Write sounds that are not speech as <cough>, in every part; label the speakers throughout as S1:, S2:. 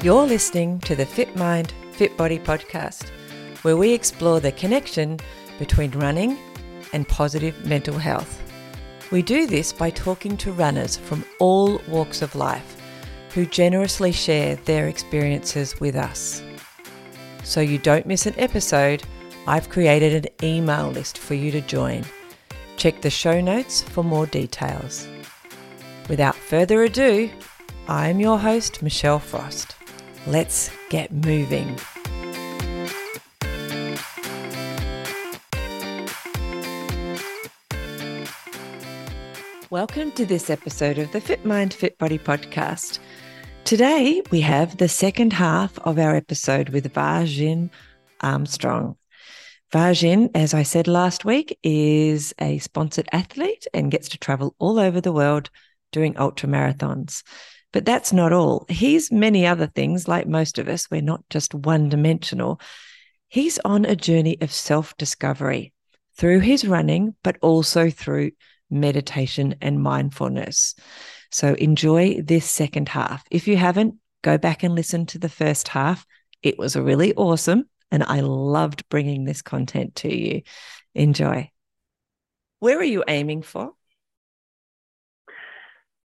S1: You're listening to the Fit Mind, Fit Body podcast, where we explore the connection between running and positive mental health. We do this by talking to runners from all walks of life who generously share their experiences with us. So you don't miss an episode, I've created an email list for you to join. Check the show notes for more details. Without further ado, I'm your host, Michelle Frost. Let's get moving. Welcome to this episode of the Fit Mind, Fit Body podcast. Today, we have the second half of our episode with Vajin Armstrong. Vajin, as I said last week, is a sponsored athlete and gets to travel all over the world doing ultra marathons. But that's not all. He's many other things, like most of us. We're not just one dimensional. He's on a journey of self discovery through his running, but also through meditation and mindfulness. So enjoy this second half. If you haven't, go back and listen to the first half. It was really awesome. And I loved bringing this content to you. Enjoy. Where are you aiming for?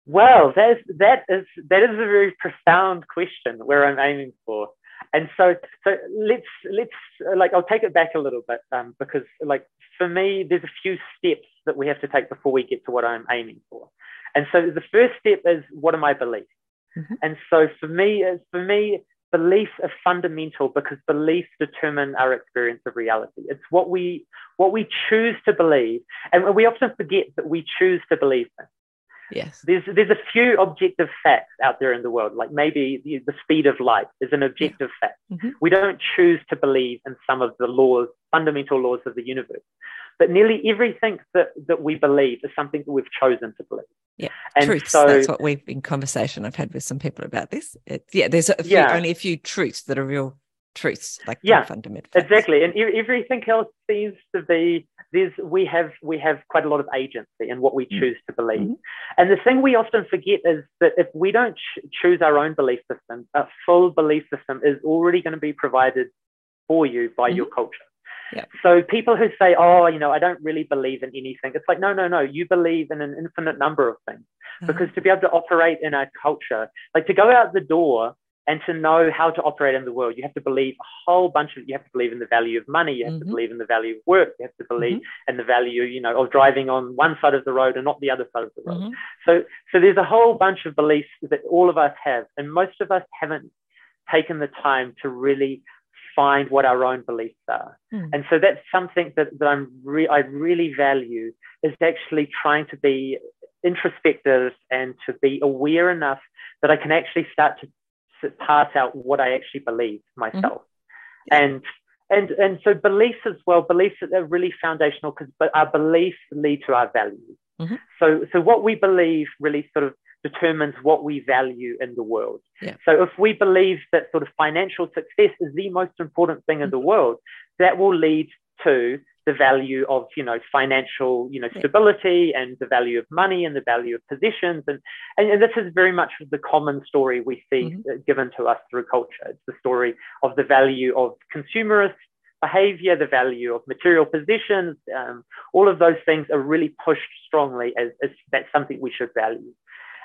S2: Well, that is, that is that is a very profound question where I'm aiming for, and so so let's let's like I'll take it back a little bit um, because like for me there's a few steps that we have to take before we get to what I'm aiming for, and so the first step is what are my beliefs, mm-hmm. and so for me for me beliefs are fundamental because beliefs determine our experience of reality. It's what we what we choose to believe, and we often forget that we choose to believe things.
S1: Yes.
S2: There's there's a few objective facts out there in the world, like maybe the, the speed of light is an objective yeah. fact. Mm-hmm. We don't choose to believe in some of the laws, fundamental laws of the universe. But nearly everything that, that we believe is something that we've chosen to believe.
S1: Yeah, and truths. So, that's what we've in conversation I've had with some people about this. Yeah, there's a few, yeah. only a few truths that are real truths, like
S2: yeah,
S1: fundamental.
S2: Facts. Exactly, and everything else seems to be there's we have we have quite a lot of agency in what we mm. choose to believe. Mm-hmm. And the thing we often forget is that if we don't ch- choose our own belief system, a full belief system is already going to be provided for you by mm-hmm. your culture.
S1: Yeah.
S2: So people who say, "Oh, you know, I don't really believe in anything," it's like, no, no, no. You believe in an infinite number of things mm-hmm. because to be able to operate in a culture, like to go out the door and to know how to operate in the world, you have to believe a whole bunch of, you have to believe in the value of money, you have mm-hmm. to believe in the value of work, you have to believe mm-hmm. in the value, you know, of driving on one side of the road and not the other side of the road. Mm-hmm. So, so there's a whole bunch of beliefs that all of us have, and most of us haven't taken the time to really find what our own beliefs are. Mm. And so that's something that, that I'm re- I really value is actually trying to be introspective and to be aware enough that I can actually start to pass out what I actually believe myself. Mm-hmm. And and and so beliefs as well, beliefs that are really foundational because but our beliefs lead to our values. Mm-hmm. So so what we believe really sort of determines what we value in the world.
S1: Yeah.
S2: So if we believe that sort of financial success is the most important thing in the mm-hmm. world, that will lead to the value of you know financial you know stability and the value of money and the value of positions. And and, and this is very much the common story we see mm-hmm. given to us through culture. It's the story of the value of consumerist behavior the value of material positions um, all of those things are really pushed strongly as, as that's something we should value.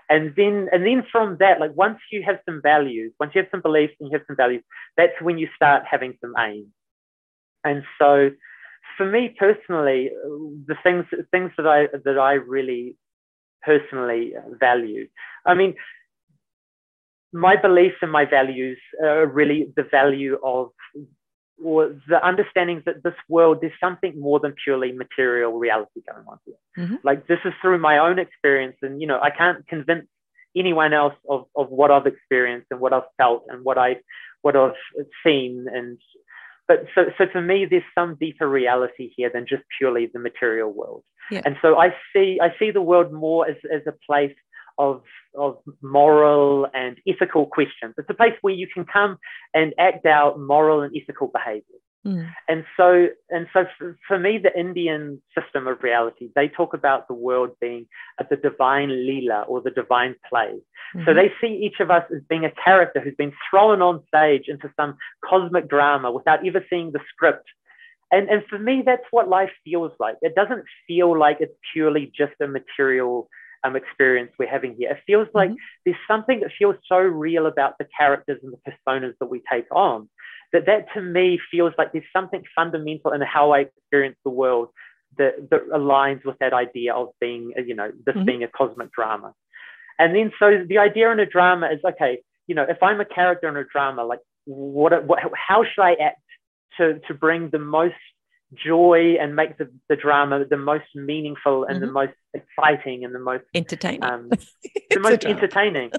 S2: And then and then from that like once you have some values once you have some beliefs and you have some values that's when you start having some aims and so for me personally, the things things that I that I really personally value. I mean, my beliefs and my values are really the value of or the understanding that this world there's something more than purely material reality going on here. Mm-hmm. Like this is through my own experience, and you know I can't convince anyone else of, of what I've experienced and what I've felt and what I what I've seen and but so, so for me, there's some deeper reality here than just purely the material world.
S1: Yeah.
S2: And so I see, I see the world more as, as a place of, of moral and ethical questions. It's a place where you can come and act out moral and ethical behavior. Mm. And so, and so for, for, me, the Indian system of reality, they talk about the world being the divine lila or the divine play. Mm-hmm. So they see each of us as being a character who's been thrown on stage into some cosmic drama without ever seeing the script. And, and for me, that's what life feels like. It doesn't feel like it's purely just a material um, experience we're having here. It feels like mm-hmm. there's something that feels so real about the characters and the personas that we take on that that to me feels like there's something fundamental in how I experience the world that, that aligns with that idea of being, you know, this mm-hmm. being a cosmic drama. And then so the idea in a drama is okay, you know, if I'm a character in a drama, like what, what how should I act to to bring the most joy and make the, the drama the most meaningful and mm-hmm. the most exciting and the most
S1: entertaining um,
S2: the <laughs> most entertaining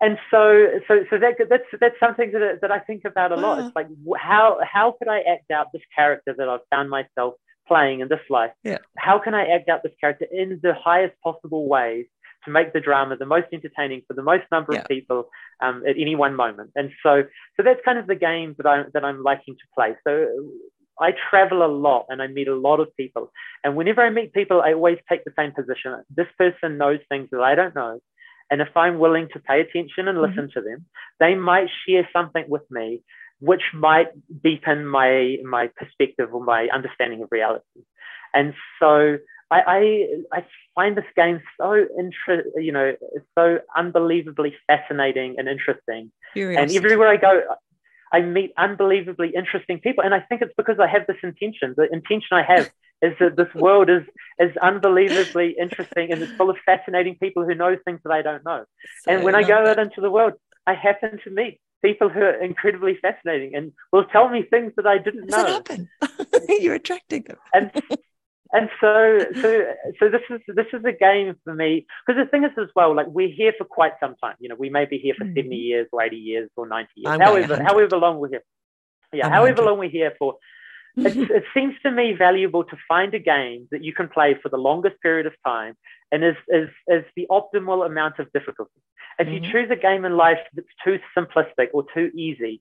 S2: and so so so that that's that's something that, that i think about a lot it's like how how could i act out this character that i've found myself playing in this life
S1: yeah.
S2: how can i act out this character in the highest possible ways to make the drama the most entertaining for the most number yeah. of people um, at any one moment and so so that's kind of the game that i that i'm liking to play so I travel a lot and I meet a lot of people. And whenever I meet people, I always take the same position. This person knows things that I don't know. And if I'm willing to pay attention and listen mm-hmm. to them, they might share something with me which might deepen my my perspective or my understanding of reality. And so I, I, I find this game so inter- you know, so unbelievably fascinating and interesting. Curiosity. And everywhere I go, I meet unbelievably interesting people. And I think it's because I have this intention. The intention I have is that this world is is unbelievably interesting and it's full of fascinating people who know things that I don't know. So and when I go out into the world, I happen to meet people who are incredibly fascinating and will tell me things that I didn't
S1: Does
S2: know.
S1: happen? <laughs> You're attracting them.
S2: and and so so so this is this is a game for me because the thing is as well like we're here for quite some time you know we may be here for mm. 70 years or 80 years or 90 years I'm however however long we're here yeah I'm however long we're here for it, <laughs> it, seems to me valuable to find a game that you can play for the longest period of time and is, is, is the optimal amount of difficulty. If mm-hmm. you choose a game in life that's too simplistic or too easy,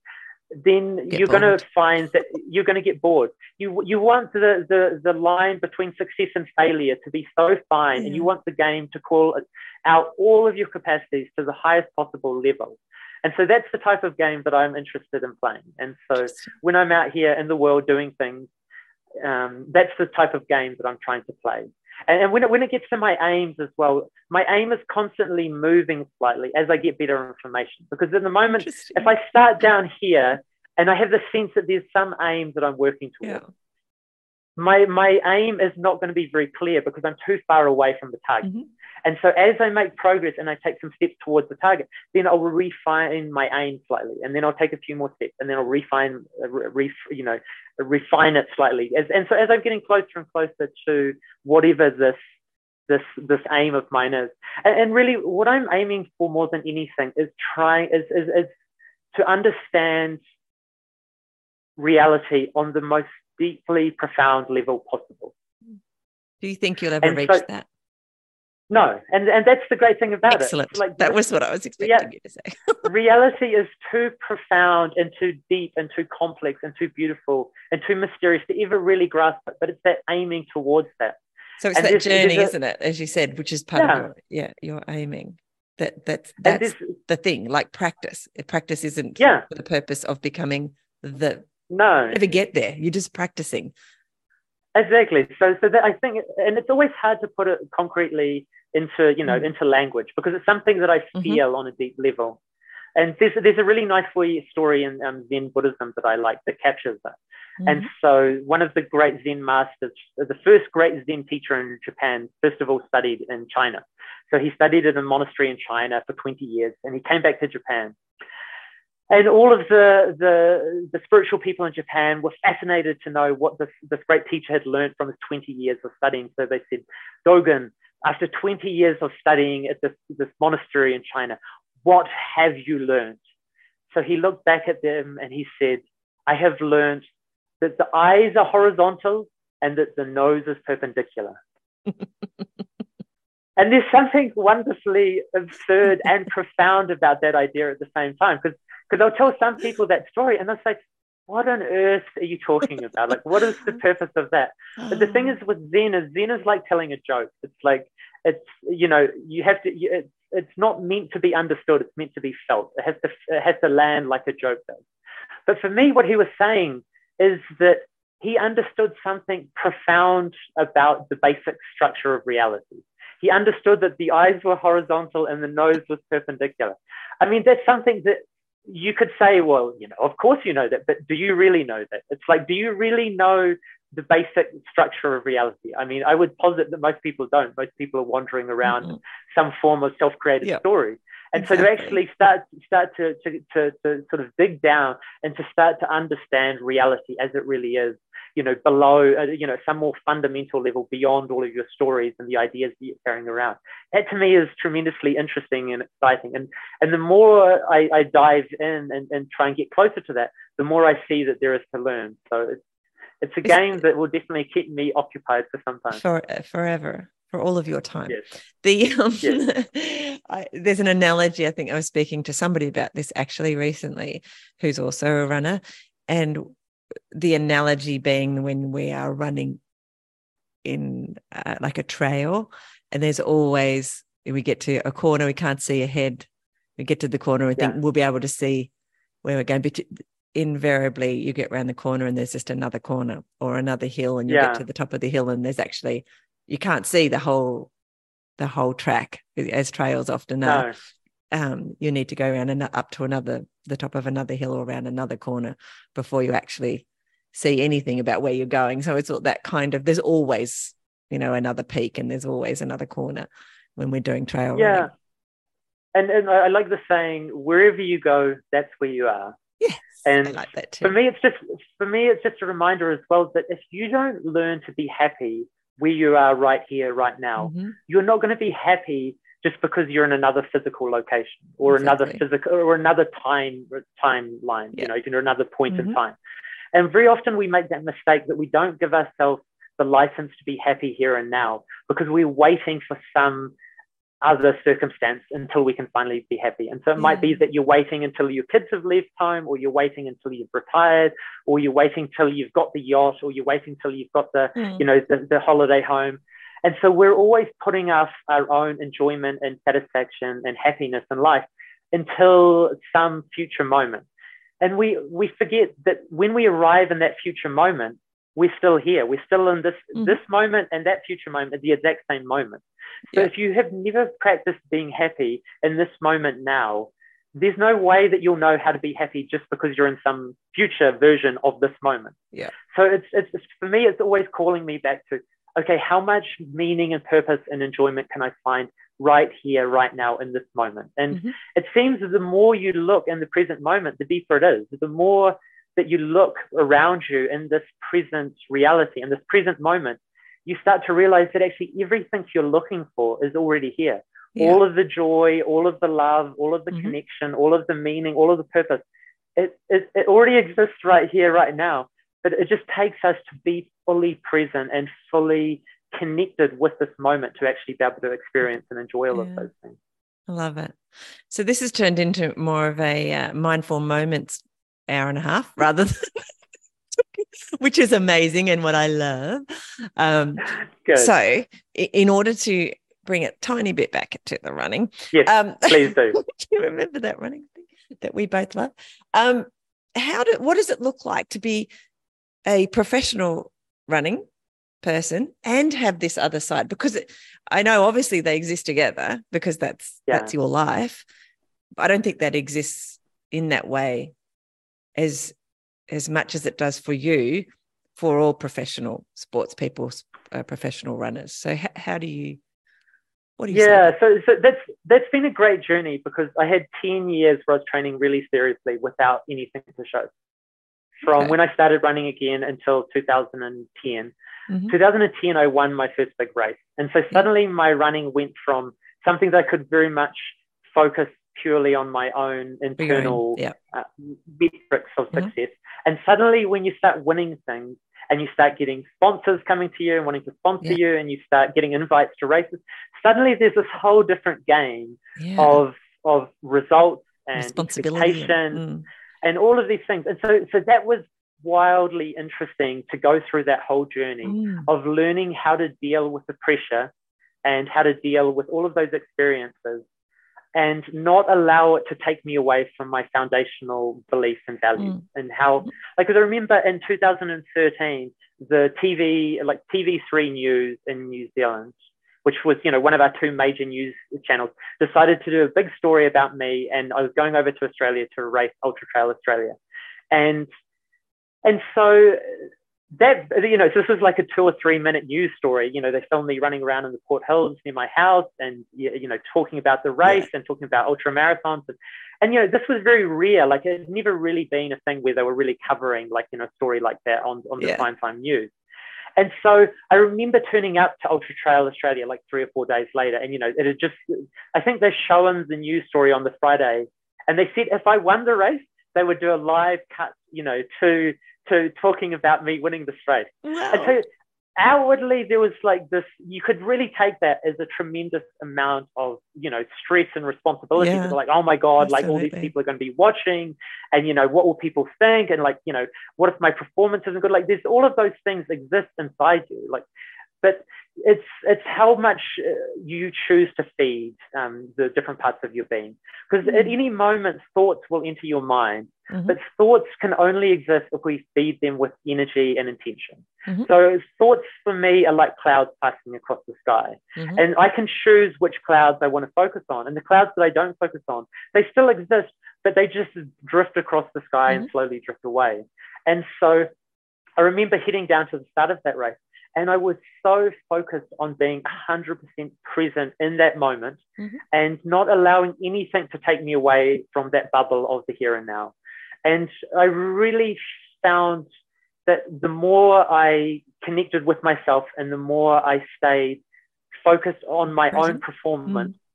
S2: then get you're going to find that you're going to get bored. You you want the, the the line between success and failure to be so fine, and you want the game to call out all of your capacities to the highest possible level. And so that's the type of game that I'm interested in playing. And so when I'm out here in the world doing things, um, that's the type of game that I'm trying to play. And, and when, it, when it gets to my aims as well, my aim is constantly moving slightly as I get better information. Because in the moment, if I start down here and I have the sense that there's some aim that I'm working towards, yeah. my, my aim is not going to be very clear because I'm too far away from the target. Mm-hmm. And so as I make progress and I take some steps towards the target, then I'll refine my aim slightly, and then I'll take a few more steps, and then I'll refine, uh, re, you know, refine it slightly. As, and so as I'm getting closer and closer to whatever this this this aim of mine is, and, and really what I'm aiming for more than anything is trying is is, is to understand reality on the most deeply profound level possible.
S1: Do you think you'll ever and reach so, that?
S2: No, and and that's the great thing about
S1: Excellent. it. Excellent. Like that was what I was expecting rea- you to say. <laughs>
S2: reality is too profound and too deep and too complex and too beautiful and too mysterious to ever really grasp it. But it's that aiming towards that.
S1: So it's and that journey, is isn't it? As you said, which is part yeah. of your yeah, you're aiming. That that's that's the thing. Like practice. Practice isn't
S2: yeah.
S1: for the purpose of becoming the
S2: no.
S1: Never get there. You're just practicing.
S2: Exactly. So, so that I think, and it's always hard to put it concretely into, you know, mm. into language because it's something that I mm-hmm. feel mm-hmm. on a deep level. And there's, there's a really nice story in um, Zen Buddhism that I like that captures that. Mm-hmm. And so one of the great Zen masters, the first great Zen teacher in Japan, first of all studied in China. So he studied at a monastery in China for 20 years and he came back to Japan and all of the, the, the spiritual people in Japan were fascinated to know what this, this great teacher had learned from his 20 years of studying. So they said, Dogen, after 20 years of studying at this, this monastery in China, what have you learned? So he looked back at them and he said, I have learned that the eyes are horizontal and that the nose is perpendicular. <laughs> and there's something wonderfully absurd and profound about that idea at the same time because because I'll tell some people that story and they'll say, what on earth are you talking about? Like, what is the purpose of that? But the thing is with Zen is Zen is like telling a joke. It's like, it's, you know, you have to, it's, it's not meant to be understood. It's meant to be felt. It has to, it has to land like a joke does. But for me, what he was saying is that he understood something profound about the basic structure of reality. He understood that the eyes were horizontal and the nose was perpendicular. I mean, that's something that you could say, well, you know, of course you know that, but do you really know that? It's like, do you really know the basic structure of reality? I mean, I would posit that most people don't. Most people are wandering around mm-hmm. some form of self-created yep. story. And exactly. so to actually start start to, to, to, to sort of dig down and to start to understand reality as it really is, you know, below, uh, you know, some more fundamental level beyond all of your stories and the ideas that you're carrying around. That to me is tremendously interesting and exciting. And and the more I, I dive in and, and try and get closer to that, the more I see that there is to learn. So it's it's a game that will definitely keep me occupied for some time.
S1: For forever for all of your time. Yes. The um, yes. <laughs> I, there's an analogy. I think I was speaking to somebody about this actually recently, who's also a runner, and the analogy being when we are running in uh, like a trail, and there's always we get to a corner we can't see ahead. We get to the corner, we yeah. think we'll be able to see where we're going. But invariably, you get around the corner and there's just another corner or another hill, and you yeah. get to the top of the hill and there's actually you can't see the whole the whole track as trails often are. No. Um, you need to go around and up to another the top of another hill or around another corner before you actually see anything about where you're going. So it's all that kind of there's always you know another peak and there's always another corner when we're doing trail
S2: yeah.
S1: running.
S2: And and I like the saying wherever you go, that's where you are.
S1: Yes,
S2: and
S1: I like that too.
S2: For me, it's just for me, it's just a reminder as well that if you don't learn to be happy where you are right here, right now. Mm-hmm. You're not going to be happy just because you're in another physical location or exactly. another physical or another time timeline. Yeah. You know, you're another point mm-hmm. in time. And very often we make that mistake that we don't give ourselves the license to be happy here and now because we're waiting for some other circumstance until we can finally be happy. And so it yeah. might be that you're waiting until your kids have left home, or you're waiting until you've retired, or you're waiting till you've got the yacht, or you're waiting till you've got the, mm. you know, the, the holiday home. And so we're always putting us our own enjoyment and satisfaction and happiness in life until some future moment. And we we forget that when we arrive in that future moment, we're still here. We're still in this mm. this moment and that future moment at the exact same moment. So yeah. if you have never practiced being happy in this moment now, there's no way that you'll know how to be happy just because you're in some future version of this moment.
S1: Yeah.
S2: So it's, it's, for me, it's always calling me back to, okay, how much meaning and purpose and enjoyment can I find right here, right now, in this moment? And mm-hmm. it seems that the more you look in the present moment, the deeper it is. The more that you look around you in this present reality, in this present moment, you start to realize that actually everything you're looking for is already here. Yeah. All of the joy, all of the love, all of the mm-hmm. connection, all of the meaning, all of the purpose, it, it, it already exists right here, right now. But it just takes us to be fully present and fully connected with this moment to actually be able to experience and enjoy all yeah. of those things.
S1: I love it. So this has turned into more of a uh, mindful moments hour and a half rather than <laughs> which is amazing and what I love. Um, so, in order to bring a tiny bit back to the running,
S2: yes, um, <laughs> please do. <laughs> do
S1: you remember that running thing that we both love? Um, how do what does it look like to be a professional running person and have this other side? Because it, I know obviously they exist together because that's yeah. that's your life. I don't think that exists in that way as as much as it does for you for all professional sports people uh, professional runners. So h- how do you what do you
S2: yeah so, so that's that's been a great journey because i had 10 years where i was training really seriously without anything to show. From okay. when i started running again until 2010 mm-hmm. 2010 i won my first big race. And so suddenly my running went from something that i could very much focus purely on my own internal yeah. uh, metrics of mm-hmm. success. And suddenly, when you start winning things and you start getting sponsors coming to you and wanting to sponsor yeah. you, and you start getting invites to races, suddenly there's this whole different game yeah. of of results and expectation mm. and all of these things. And so, so that was wildly interesting to go through that whole journey mm. of learning how to deal with the pressure and how to deal with all of those experiences and not allow it to take me away from my foundational beliefs and values mm. and how like because I remember in 2013 the TV like TV3 news in New Zealand which was you know one of our two major news channels decided to do a big story about me and I was going over to Australia to race Ultra Trail Australia and and so that you know so this was like a two or three minute news story. You know they filmed me running around in the port hills near my house and you know talking about the race yeah. and talking about ultra marathons. And, and you know this was very rare. Like it had never really been a thing where they were really covering like you know a story like that on, on the yeah. prime time news. And so I remember turning up to Ultra Trail Australia like three or four days later, and you know, it had just I think they're showing the news story on the Friday, and they said if I won the race, they would do a live cut, you know, to to talking about me winning this race. Wow. Outwardly there was like this you could really take that as a tremendous amount of you know stress and responsibility yeah. like oh my god Absolutely. like all these people are going to be watching and you know what will people think and like you know what if my performance isn't good like there's all of those things exist inside you like but it's it's how much uh, you choose to feed um, the different parts of your being because mm-hmm. at mm. any moment thoughts will enter your mind mm-hmm. but thoughts can only exist if we feed them with energy and intention mm-hmm. so thoughts for me are like clouds passing across the sky mm-hmm. and i can choose which clouds i want to focus on and the clouds that i don't focus on they still exist but they just drift across the sky and mm-hmm. slowly drift away and so i remember heading down to the start of that race and I was so focused on being 100% present in that moment mm-hmm. and not allowing anything to take me away from that bubble of the here and now. And I really found that the more I connected with myself and the more I stayed focused on my present. own performance, mm-hmm.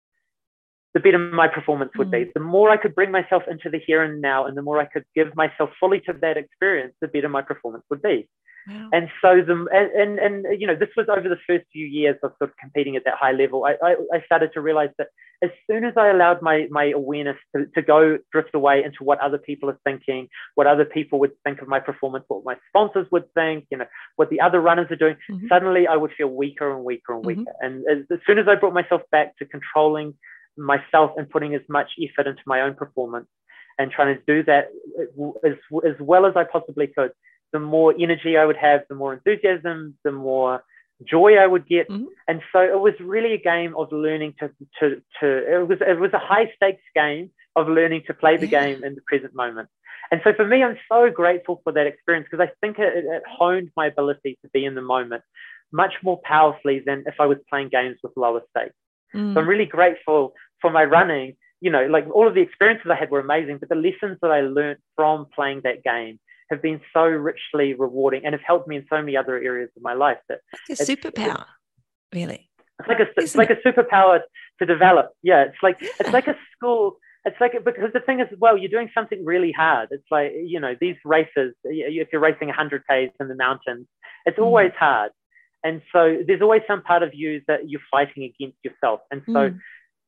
S2: The better my performance would mm-hmm. be. The more I could bring myself into the here and now and the more I could give myself fully to that experience, the better my performance would be. And so the and, and, and you know this was over the first few years of sort of competing at that high level. I, I, I started to realize that as soon as I allowed my my awareness to, to go drift away into what other people are thinking, what other people would think of my performance, what my sponsors would think, you know, what the other runners are doing, mm-hmm. suddenly I would feel weaker and weaker and weaker. Mm-hmm. And as, as soon as I brought myself back to controlling myself and putting as much effort into my own performance and trying to do that as, as well as I possibly could, the more energy I would have, the more enthusiasm, the more joy I would get. Mm-hmm. And so it was really a game of learning to, to, to it was, it was a high stakes game of learning to play the yeah. game in the present moment. And so for me, I'm so grateful for that experience because I think it, it, honed my ability to be in the moment much more powerfully than if I was playing games with lower stakes. Mm. So I'm really grateful for my running. You know, like all of the experiences I had were amazing, but the lessons that I learned from playing that game have been so richly rewarding and have helped me in so many other areas of my life that
S1: it's a superpower, really.
S2: It's like a it's like a superpower to develop. Yeah, it's like it's like a school. It's like because the thing is, well, you're doing something really hard. It's like you know these races. If you're racing 100 k's in the mountains, it's mm. always hard, and so there's always some part of you that you're fighting against yourself. And so mm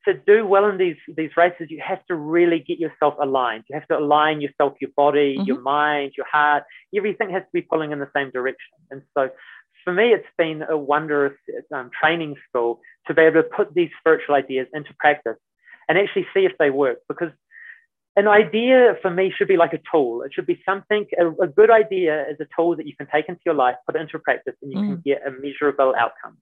S2: to do well in these these races, you have to really get yourself aligned. You have to align yourself, your body, mm-hmm. your mind, your heart. Everything has to be pulling in the same direction. And so, for me, it's been a wondrous um, training school to be able to put these spiritual ideas into practice and actually see if they work. Because an idea for me should be like a tool. It should be something. A, a good idea is a tool that you can take into your life, put it into practice, and you mm. can get a measurable outcome.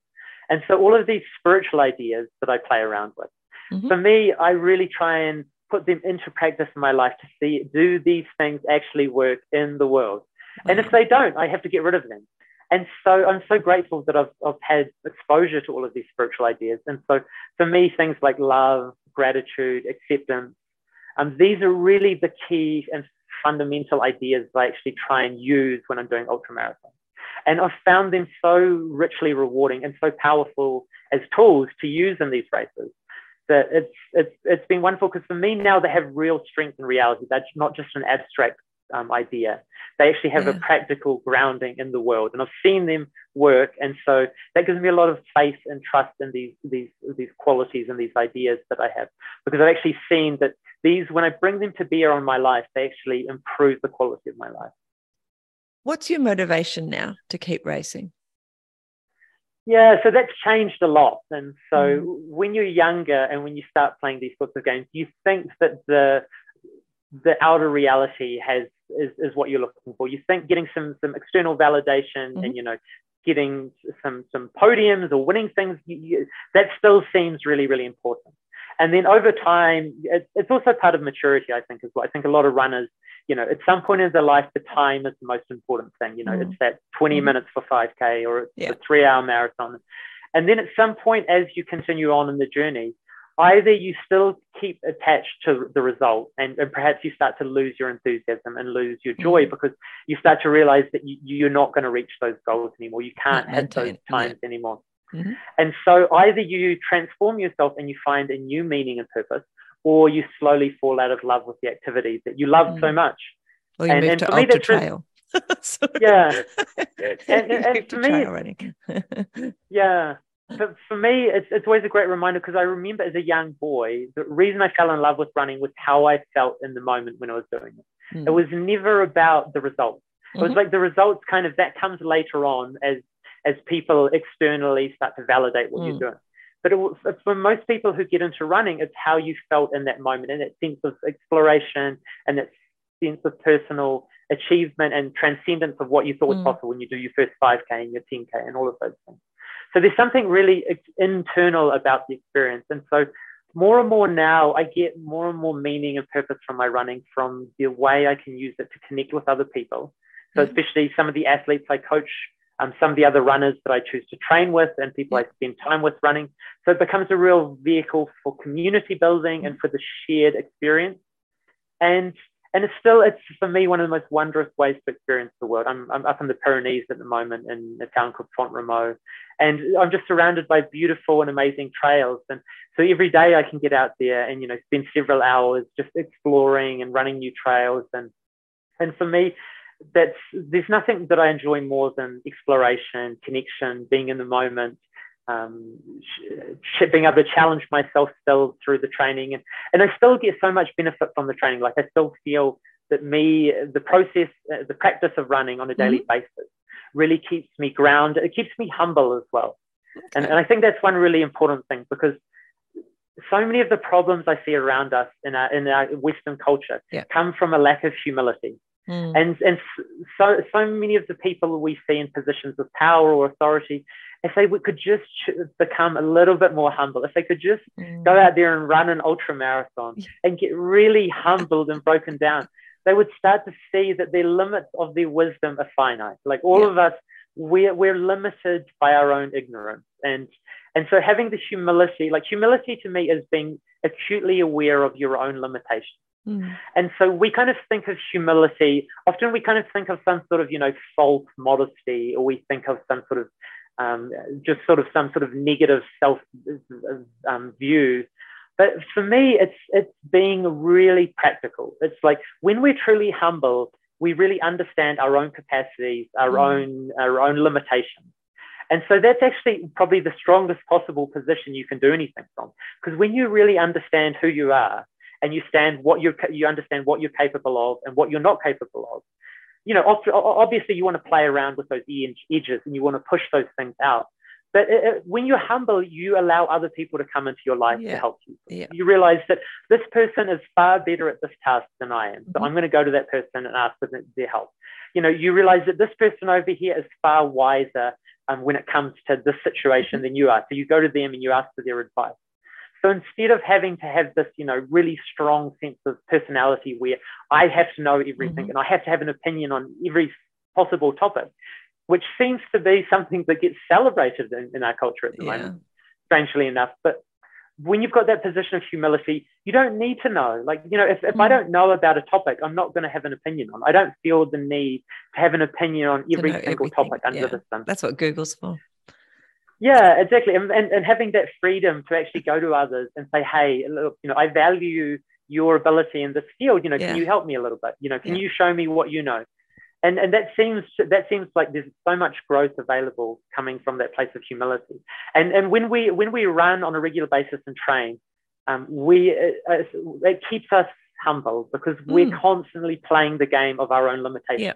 S2: And so all of these spiritual ideas that I play around with, Mm-hmm. For me, I really try and put them into practice in my life to see do these things actually work in the world. Mm-hmm. And if they don't, I have to get rid of them. And so I'm so grateful that I've, I've had exposure to all of these spiritual ideas. And so for me, things like love, gratitude, acceptance, um, these are really the key and fundamental ideas I actually try and use when I'm doing ultramarathon. And I've found them so richly rewarding and so powerful as tools to use in these races that it's it's it's been wonderful because for me now they have real strength and reality. That's not just an abstract um, idea. They actually have yeah. a practical grounding in the world, and I've seen them work, and so that gives me a lot of faith and trust in these these these qualities and these ideas that I have because I've actually seen that these when I bring them to bear on my life, they actually improve the quality of my life.
S1: What's your motivation now to keep racing?
S2: Yeah, so that's changed a lot. And so mm. when you're younger and when you start playing these sorts of games, you think that the the outer reality has is, is what you're looking for. You think getting some some external validation mm-hmm. and you know getting some some podiums or winning things you, you, that still seems really really important. And then over time, it, it's also part of maturity, I think, as well. I think a lot of runners, you know, at some point in their life, the time is the most important thing. You know, mm. it's that 20 mm. minutes for 5K or it's yeah. a three hour marathon. And then at some point, as you continue on in the journey, either you still keep attached to the result and, and perhaps you start to lose your enthusiasm and lose your joy mm. because you start to realize that you, are not going to reach those goals anymore. You can't hit those times yeah. anymore. Mm-hmm. And so either you transform yourself and you find a new meaning and purpose, or you slowly fall out of love with the activities that you love mm. so much.
S1: Or you and, move and to for me, that's trail.
S2: yeah. and, and, for me, yeah. But for me, it's, it's always a great reminder because I remember as a young boy, the reason I fell in love with running was how I felt in the moment when I was doing it. Mm. It was never about the results. It was mm-hmm. like the results kind of that comes later on as as people externally start to validate what mm. you're doing. But it, for most people who get into running, it's how you felt in that moment and that sense of exploration and that sense of personal achievement and transcendence of what you thought was mm. possible when you do your first 5K and your 10K and all of those things. So there's something really internal about the experience. And so more and more now, I get more and more meaning and purpose from my running from the way I can use it to connect with other people. So, mm. especially some of the athletes I coach um, some of the other runners that I choose to train with and people I spend time with running. So it becomes a real vehicle for community building and for the shared experience. And and it's still it's for me one of the most wondrous ways to experience the world. I'm, I'm up in the Pyrenees at the moment in a town called Font-Romeu, and I'm just surrounded by beautiful and amazing trails. And so every day I can get out there and you know spend several hours just exploring and running new trails. And and for me, that's there's nothing that I enjoy more than exploration, connection, being in the moment, um, sh- being able to challenge myself still through the training, and and I still get so much benefit from the training. Like I still feel that me, the process, uh, the practice of running on a daily mm-hmm. basis, really keeps me grounded. It keeps me humble as well, okay. and and I think that's one really important thing because so many of the problems I see around us in our in our Western culture yeah. come from a lack of humility. Mm. And and so so many of the people we see in positions of power or authority, if they could just become a little bit more humble, if they could just mm. go out there and run an ultra marathon and get really humbled and broken down, they would start to see that the limits of their wisdom are finite. Like all yeah. of us, we're we're limited by our own ignorance, and and so having the humility, like humility to me, is being acutely aware of your own limitations Mm. And so we kind of think of humility, often we kind of think of some sort of, you know, false modesty, or we think of some sort of um, just sort of some sort of negative self um, view. But for me, it's it's being really practical. It's like when we're truly humble, we really understand our own capacities, our mm. own our own limitations. And so that's actually probably the strongest possible position you can do anything from. Because when you really understand who you are, and you stand what you're you understand what you're capable of and what you're not capable of you know obviously you want to play around with those edges and you want to push those things out but it, it, when you're humble you allow other people to come into your life yeah. to help you yeah. you realize that this person is far better at this task than i am so mm-hmm. i'm going to go to that person and ask for their help you know you realize that this person over here is far wiser um, when it comes to this situation mm-hmm. than you are so you go to them and you ask for their advice so instead of having to have this, you know, really strong sense of personality where I have to know everything mm-hmm. and I have to have an opinion on every possible topic, which seems to be something that gets celebrated in, in our culture at the yeah. moment, strangely enough. But when you've got that position of humility, you don't need to know. Like, you know, if, if mm. I don't know about a topic, I'm not going to have an opinion on. I don't feel the need to have an opinion on every single everything. topic under yeah. the sun.
S1: That's what Google's for.
S2: Yeah, exactly. And, and, and having that freedom to actually go to others and say, hey, look, you know, I value your ability in this field. You know, yeah. can you help me a little bit? You know, can yeah. you show me what you know? And, and that seems that seems like there's so much growth available coming from that place of humility. And and when we when we run on a regular basis and train, um, we it, it keeps us humble because we're mm. constantly playing the game of our own limitations. Yeah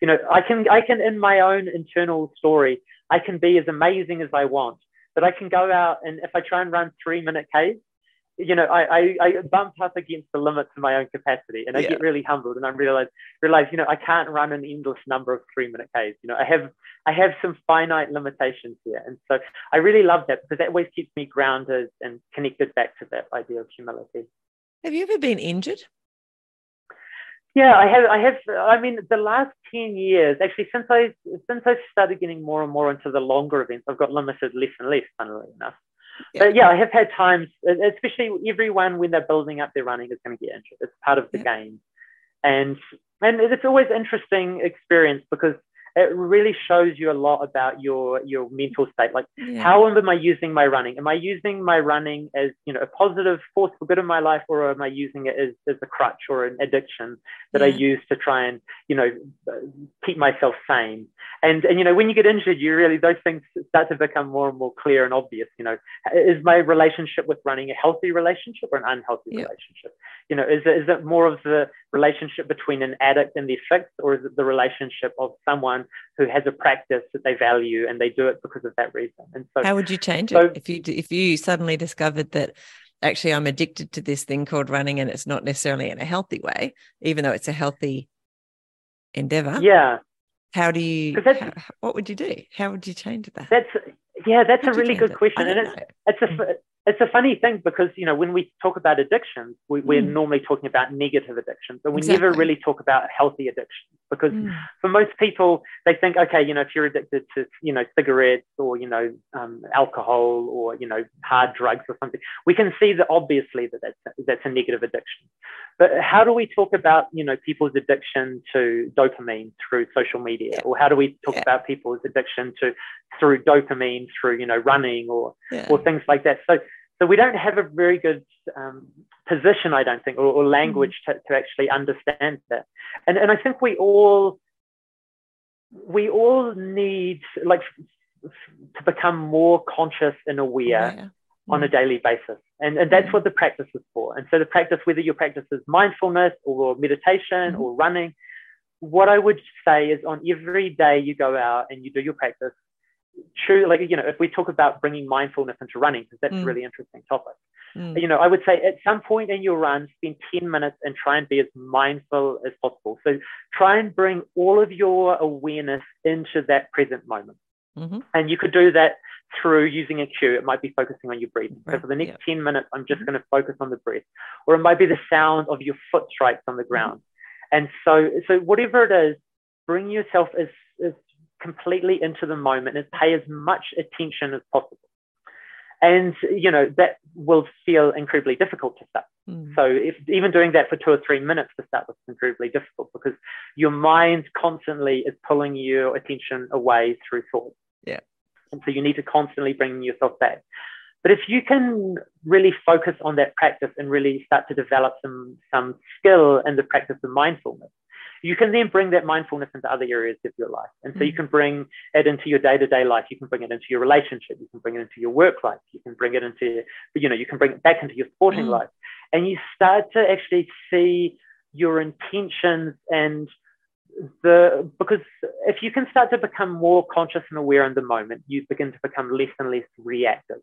S2: you know, I can, I can, in my own internal story, I can be as amazing as I want, but I can go out and if I try and run three minute Ks, you know, I, I, I bump up against the limits of my own capacity and I yeah. get really humbled and I realize, realize, you know, I can't run an endless number of three minute Ks. You know, I have, I have some finite limitations here. And so I really love that because that always keeps me grounded and connected back to that idea of humility.
S1: Have you ever been injured?
S2: Yeah, I have. I have. I mean, the last ten years, actually, since I since I started getting more and more into the longer events, I've got limited less and less. Funnily enough, yeah. But yeah, I have had times, especially everyone when they're building up their running is going to get injured. It's part of the yeah. game, and and it's always interesting experience because it really shows you a lot about your your mental state like yeah. how am i using my running am i using my running as you know a positive force for good in my life or am i using it as, as a crutch or an addiction that yeah. i use to try and you know keep myself sane and and you know when you get injured you really those things start to become more and more clear and obvious you know is my relationship with running a healthy relationship or an unhealthy yeah. relationship you know is it, is it more of the relationship between an addict and their fix or is it the relationship of someone who has a practice that they value and they do it because of that reason. And so,
S1: how would you change so, it if you if you suddenly discovered that actually I'm addicted to this thing called running and it's not necessarily in a healthy way, even though it's a healthy endeavor?
S2: Yeah.
S1: How do you? How, what would you do? How would you change that?
S2: That's yeah, that's How'd a really good question, and it's, it's a mm it's a funny thing because you know when we talk about addictions we, are mm. normally talking about negative addictions but we exactly. never really talk about healthy addictions because mm. for most people they think okay you know if you're addicted to you know cigarettes or you know um, alcohol or you know hard drugs or something we can see that obviously that that's, that's a negative addiction but how do we talk about you know people's addiction to dopamine through social media yeah. or how do we talk yeah. about people's addiction to through dopamine through you know running or yeah. or things like that so so we don't have a very good um, position, I don't think, or, or language mm. to, to actually understand that. And, and I think we all we all need like to become more conscious and aware yeah. on a mm. daily basis. And, and that's mm. what the practice is for. And so the practice, whether your practice is mindfulness or meditation mm. or running, what I would say is on every day you go out and you do your practice, true, like, you know, if we talk about bringing mindfulness into running, because that's mm. a really interesting topic, mm. you know, I would say at some point in your run, spend 10 minutes and try and be as mindful as possible. So try and bring all of your awareness into that present moment. Mm-hmm. And you could do that through using a cue. It might be focusing on your breathing. Right. So for the next yeah. 10 minutes, I'm just mm-hmm. going to focus on the breath. Or it might be the sound of your foot strikes on the mm-hmm. ground. Mm-hmm. And so, so whatever it is, bring yourself as completely into the moment and pay as much attention as possible. And you know that will feel incredibly difficult to start. Mm. So if even doing that for two or three minutes to start was incredibly difficult because your mind constantly is pulling your attention away through thought.
S1: Yeah.
S2: And so you need to constantly bring yourself back. But if you can really focus on that practice and really start to develop some some skill in the practice of mindfulness, you can then bring that mindfulness into other areas of your life. And so you mm. can bring it into your day to day life. You can bring it into your relationship. You can bring it into your work life. You can bring it into, you know, you can bring it back into your sporting mm. life. And you start to actually see your intentions and the because if you can start to become more conscious and aware in the moment, you begin to become less and less reactive.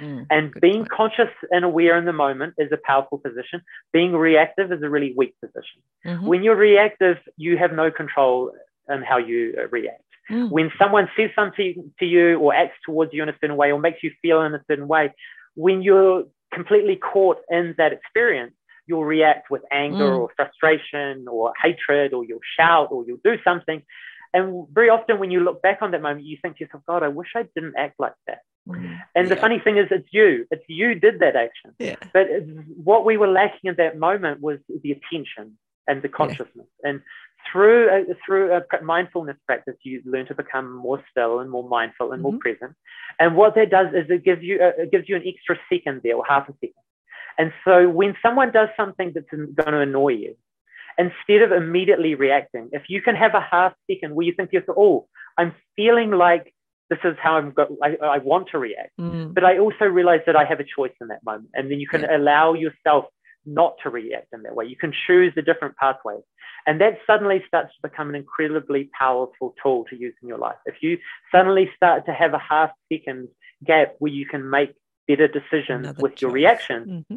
S2: Mm, and being point. conscious and aware in the moment is a powerful position. Being reactive is a really weak position. Mm-hmm. When you're reactive, you have no control in how you uh, react. Mm. When someone says something to you or acts towards you in a certain way or makes you feel in a certain way, when you're completely caught in that experience, you'll react with anger mm. or frustration or hatred or you'll shout or you'll do something. And very often when you look back on that moment, you think to yourself, God, I wish I didn't act like that. Mm. And yeah. the funny thing is, it's you. It's you did that action.
S1: Yeah.
S2: But what we were lacking in that moment was the attention and the consciousness. Yeah. And through a, through a mindfulness practice, you learn to become more still and more mindful and mm-hmm. more present. And what that does is it gives you a, it gives you an extra second there or half a second. And so when someone does something that's going to annoy you, instead of immediately reacting, if you can have a half second where you think to yourself, "Oh, I'm feeling like this is how I'm go- I, I want to react. Mm. But I also realize that I have a choice in that moment. And then you can yeah. allow yourself not to react in that way. You can choose a different pathway. And that suddenly starts to become an incredibly powerful tool to use in your life. If you suddenly start to have a half second gap where you can make better decisions Another with choice. your reactions, mm-hmm.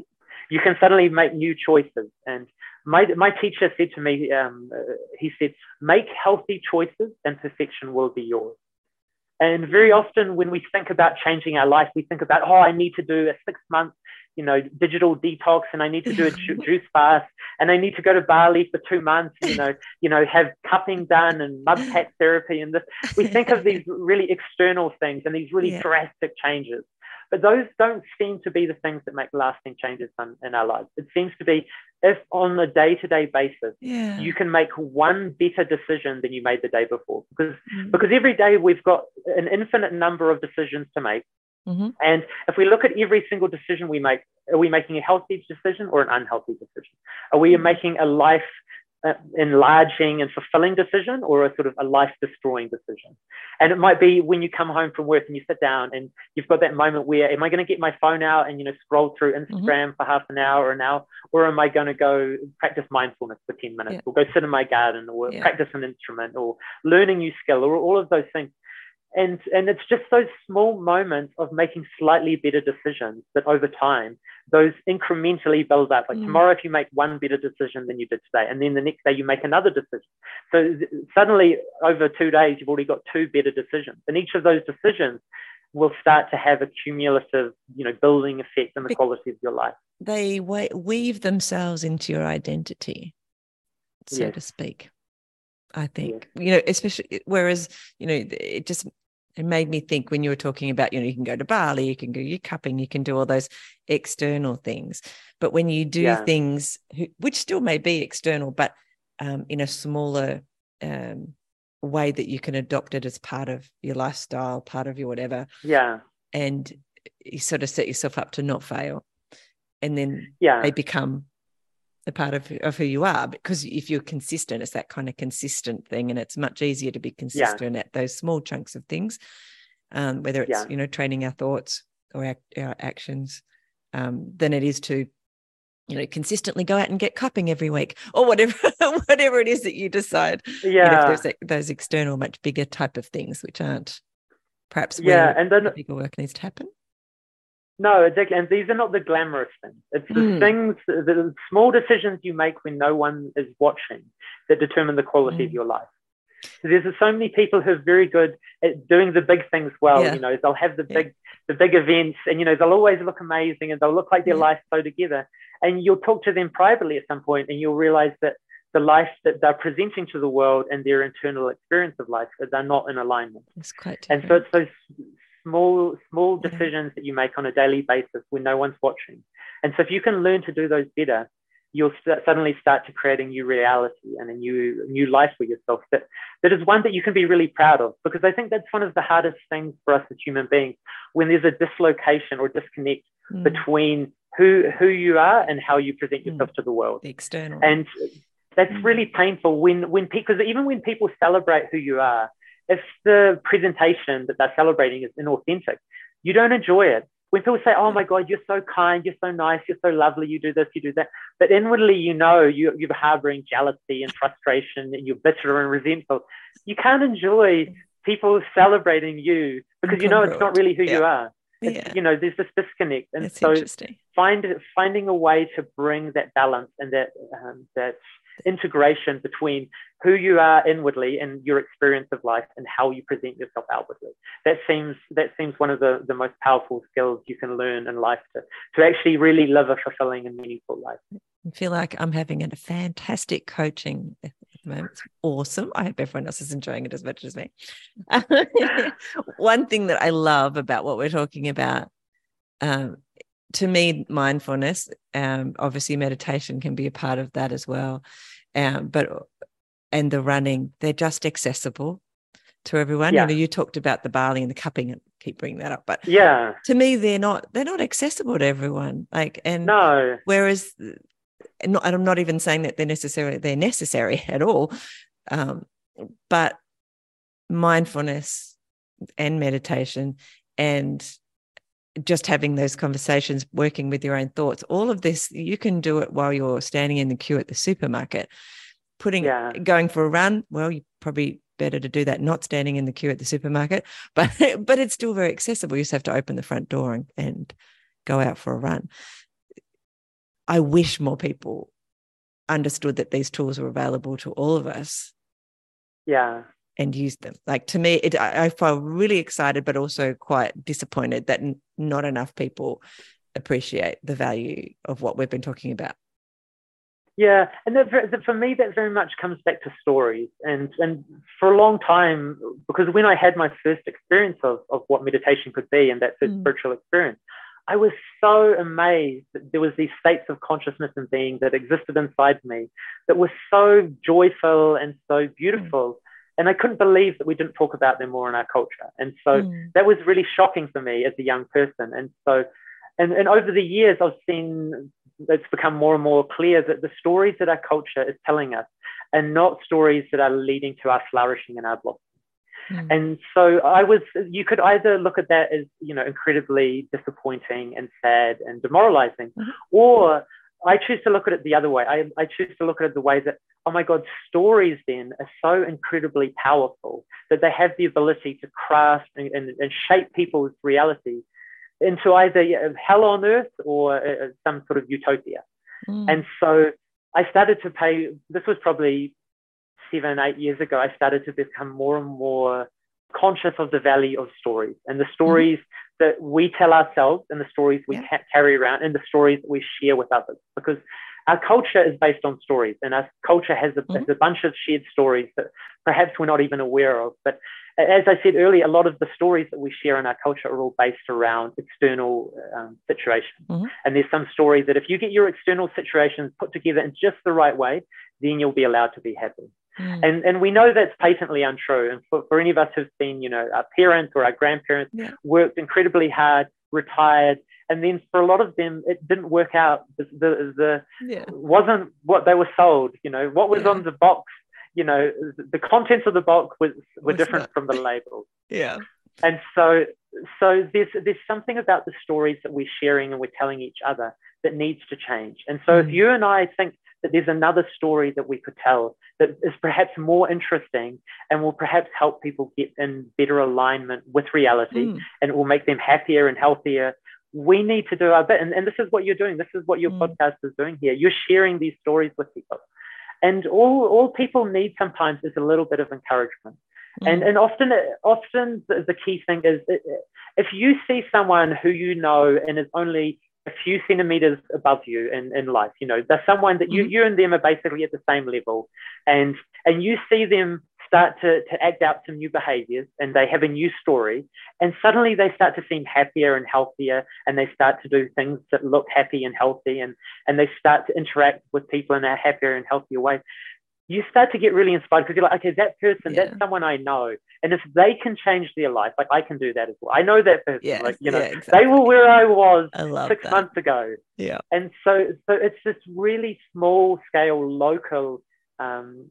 S2: you can suddenly make new choices. And my, my teacher said to me, um, uh, he said, make healthy choices and perfection will be yours. And very often when we think about changing our life, we think about, oh, I need to do a six month, you know, digital detox and I need to do a <laughs> ju- juice fast and I need to go to Bali for two months, you know, you know, have cupping done and mud pack therapy and this. We think of these really external things and these really yeah. drastic changes. But those don't seem to be the things that make lasting changes in, in our lives. It seems to be if on a day to day basis, yeah. you can make one better decision than you made the day before. Because, mm-hmm. because every day we've got an infinite number of decisions to make. Mm-hmm. And if we look at every single decision we make, are we making a healthy decision or an unhealthy decision? Are we mm-hmm. making a life enlarging and fulfilling decision or a sort of a life destroying decision. And it might be when you come home from work and you sit down and you've got that moment where, am I going to get my phone out and, you know, scroll through mm-hmm. Instagram mm-hmm. for half an hour or an hour? Or am I going to go practice mindfulness for 10 minutes yeah. or go sit in my garden or yeah. practice an instrument or learn a new skill or all of those things? And and it's just those small moments of making slightly better decisions that over time those incrementally build up like mm. tomorrow if you make one better decision than you did today and then the next day you make another decision so suddenly over two days you've already got two better decisions and each of those decisions will start to have a cumulative you know building effect on the quality of your life
S1: they weave themselves into your identity so yes. to speak I think, yeah. you know, especially whereas, you know, it just it made me think when you were talking about, you know, you can go to Bali, you can go your cupping, you can do all those external things. But when you do yeah. things which still may be external, but um, in a smaller um, way that you can adopt it as part of your lifestyle, part of your whatever.
S2: Yeah.
S1: And you sort of set yourself up to not fail. And then yeah. they become a part of, of who you are because if you're consistent it's that kind of consistent thing and it's much easier to be consistent yeah. at those small chunks of things um, whether it's yeah. you know training our thoughts or our, our actions um, than it is to you know consistently go out and get cupping every week <laughs> or whatever whatever it is that you decide
S2: yeah
S1: you know, those external much bigger type of things which aren't perhaps
S2: yeah and then
S1: the bigger work needs to happen
S2: no, exactly. And these are not the glamorous things. It's the mm. things, the small decisions you make when no one is watching that determine the quality mm. of your life. So there's so many people who are very good at doing the big things well. Yeah. You know, they'll have the yeah. big, the big events, and you know they'll always look amazing, and they'll look like their yeah. life so together. And you'll talk to them privately at some point, and you'll realize that the life that they're presenting to the world and their internal experience of life they're not in alignment.
S1: It's quite
S2: different. and so it's those small small decisions that you make on a daily basis when no one's watching. And so if you can learn to do those better, you'll st- suddenly start to create a new reality and a new new life for yourself that that is one that you can be really proud of because I think that's one of the hardest things for us as human beings when there's a dislocation or disconnect mm. between who who you are and how you present yourself mm. to the world
S1: the external
S2: and that's mm. really painful when when because even when people celebrate who you are if the presentation that they're celebrating is inauthentic, you don't enjoy it. When people say, "Oh my God, you're so kind, you're so nice, you're so lovely, you do this, you do that," but inwardly you know you, you're harboring jealousy and frustration, and you're bitter and resentful. You can't enjoy people celebrating you because you know it's not really who yeah. you are. It's, yeah. You know, there's this disconnect, and That's so find finding a way to bring that balance and that um, that integration between who you are inwardly and your experience of life and how you present yourself outwardly. That seems that seems one of the, the most powerful skills you can learn in life to, to actually really live a fulfilling and meaningful life.
S1: I feel like I'm having a fantastic coaching at the moment. It's awesome. I hope everyone else is enjoying it as much as me. <laughs> One thing that I love about what we're talking about um, to me, mindfulness, um, obviously meditation can be a part of that as well. Um, but and the running, they're just accessible to everyone. Yeah. You know, you talked about the Bali and the cupping and keep bringing that up. But
S2: yeah,
S1: to me, they're not they're not accessible to everyone. Like and
S2: no.
S1: Whereas and, not, and I'm not even saying that they're necessarily they're necessary <laughs> at all. Um, but mindfulness and meditation and just having those conversations, working with your own thoughts, all of this, you can do it while you're standing in the queue at the supermarket. Putting yeah. going for a run, well, you probably better to do that not standing in the queue at the supermarket, <laughs> but but it's still very accessible. You just have to open the front door and, and go out for a run. I wish more people understood that these tools were available to all of us.
S2: Yeah.
S1: And use them. Like to me, it, I, I feel really excited, but also quite disappointed that n- not enough people appreciate the value of what we've been talking about.
S2: Yeah, and that, that for me, that very much comes back to stories. And and for a long time, because when I had my first experience of, of what meditation could be and that first mm. spiritual experience, I was so amazed that there was these states of consciousness and being that existed inside me that were so joyful and so beautiful. And I couldn't believe that we didn't talk about them more in our culture. And so mm. that was really shocking for me as a young person. And so, and, and over the years, I've seen it's become more and more clear that the stories that our culture is telling us are not stories that are leading to our flourishing and our blossom. Mm. And so I was, you could either look at that as, you know, incredibly disappointing and sad and demoralizing, mm-hmm. or I choose to look at it the other way. I, I choose to look at it the way that, oh my God, stories then are so incredibly powerful that they have the ability to craft and, and, and shape people's reality into either hell on earth or uh, some sort of utopia. Mm. And so I started to pay, this was probably seven, eight years ago, I started to become more and more conscious of the value of stories and the stories mm-hmm. That we tell ourselves and the stories we yeah. carry around and the stories that we share with others. Because our culture is based on stories and our culture has a, mm-hmm. has a bunch of shared stories that perhaps we're not even aware of. But as I said earlier, a lot of the stories that we share in our culture are all based around external um, situations. Mm-hmm. And there's some stories that if you get your external situations put together in just the right way, then you'll be allowed to be happy. Mm. And, and we know that's patently untrue. And for, for any of us who've seen, you know, our parents or our grandparents yeah. worked incredibly hard, retired, and then for a lot of them, it didn't work out. The, the, the yeah. wasn't what they were sold. You know, what was yeah. on the box. You know, the contents of the box was were different from the <laughs> label.
S1: Yeah.
S2: And so, so there's there's something about the stories that we're sharing and we're telling each other that needs to change. And so, mm. if you and I think that there's another story that we could tell that is perhaps more interesting and will perhaps help people get in better alignment with reality mm. and it will make them happier and healthier. We need to do our bit. And, and this is what you're doing. This is what your mm. podcast is doing here. You're sharing these stories with people. And all, all people need sometimes is a little bit of encouragement. Mm. And, and often, often the, the key thing is if you see someone who you know and is only a few centimeters above you in, in life. You know, they're someone that you, mm-hmm. you and them are basically at the same level. And and you see them start to, to act out some new behaviors and they have a new story. And suddenly they start to seem happier and healthier and they start to do things that look happy and healthy and, and they start to interact with people in a happier and healthier way you start to get really inspired because you're like, okay, that person, yeah. that's someone I know. And if they can change their life, like I can do that as well. I know that person. Yeah, like, you know, yeah, exactly. they were where I was I six that. months ago.
S1: Yeah.
S2: And so so it's this really small scale local um,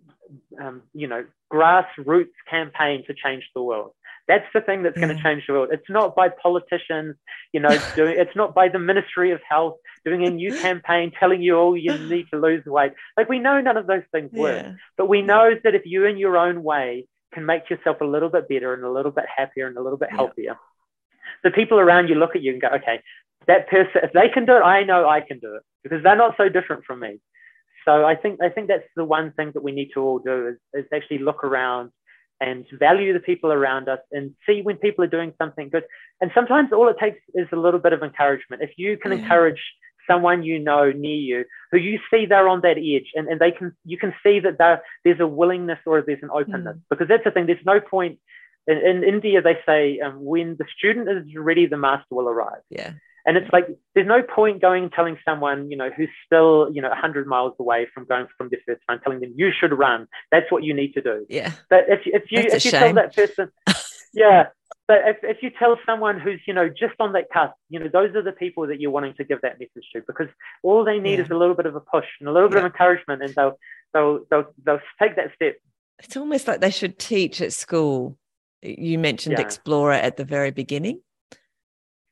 S2: um, you know, grassroots campaign to change the world. That's the thing that's yeah. going to change the world. It's not by politicians, you know, <laughs> doing. It's not by the Ministry of Health doing a new <laughs> campaign telling you, oh, you need to lose weight. Like we know none of those things work, yeah. but we know that if you, in your own way, can make yourself a little bit better and a little bit happier and a little bit healthier, yeah. the people around you look at you and go, okay, that person, if they can do it, I know I can do it because they're not so different from me. So I think I think that's the one thing that we need to all do is, is actually look around and value the people around us and see when people are doing something good. And sometimes all it takes is a little bit of encouragement. If you can mm-hmm. encourage someone you know near you who you see they're on that edge and, and they can you can see that there's a willingness or there's an openness mm. because that's the thing there's no point in, in india they say um, when the student is ready the master will arrive
S1: yeah
S2: and it's like there's no point going and telling someone, you know, who's still, you know, 100 miles away from going from the first run, telling them you should run. That's what you need to do.
S1: Yeah.
S2: But if, if you That's if you shame. tell that person, <laughs> yeah. But if, if you tell someone who's, you know, just on that cusp, you know, those are the people that you're wanting to give that message to because all they need yeah. is a little bit of a push and a little bit yeah. of encouragement and they'll, they'll, they'll, they'll take that step.
S1: It's almost like they should teach at school. You mentioned yeah. Explorer at the very beginning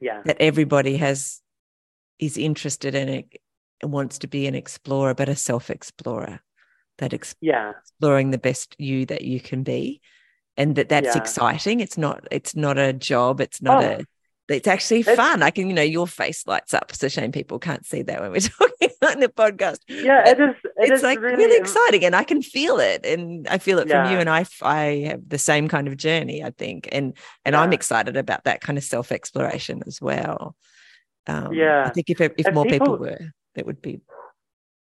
S2: yeah.
S1: that everybody has is interested in it and wants to be an explorer but a self-explorer. That ex-
S2: yeah.
S1: exploring the best you that you can be. And that that's
S2: Yeah.
S1: exciting. It's not it's not a job. It's not
S2: Oh.
S1: a it's actually
S2: It's-
S1: fun. I can you know your face lights up it's a shame people can't see that when we're <laughs> talking on the podcast.
S2: Yeah it is it
S1: it's
S2: is
S1: like
S2: really,
S1: really, exciting and i can feel it and i feel it from you And I, I have the same kind of journey i think and and i'm excited about that kind of self-exploration as well. Um, i think if if
S2: If
S1: more people,
S2: people-
S1: were that would be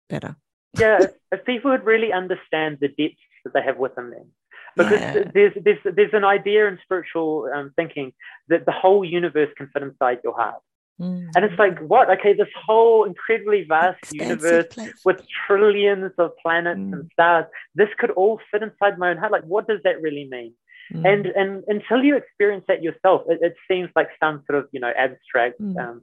S1: better.
S2: Yeah <laughs> if, if people would really understand the depths that they have within them because
S1: Yeah.
S2: there's there's there's an idea in spiritual um, thinking that the whole universe can fit inside your heart
S1: Mm.
S2: and it's like what okay this whole incredibly vast
S1: Expansive
S2: universe
S1: place.
S2: with trillions of planets
S1: Mm.
S2: and stars this could all fit inside my own heart like what does that really mean
S1: Mm.
S2: and and until you experience that yourself it, it seems like some sort of you know abstract
S1: Mm.
S2: um,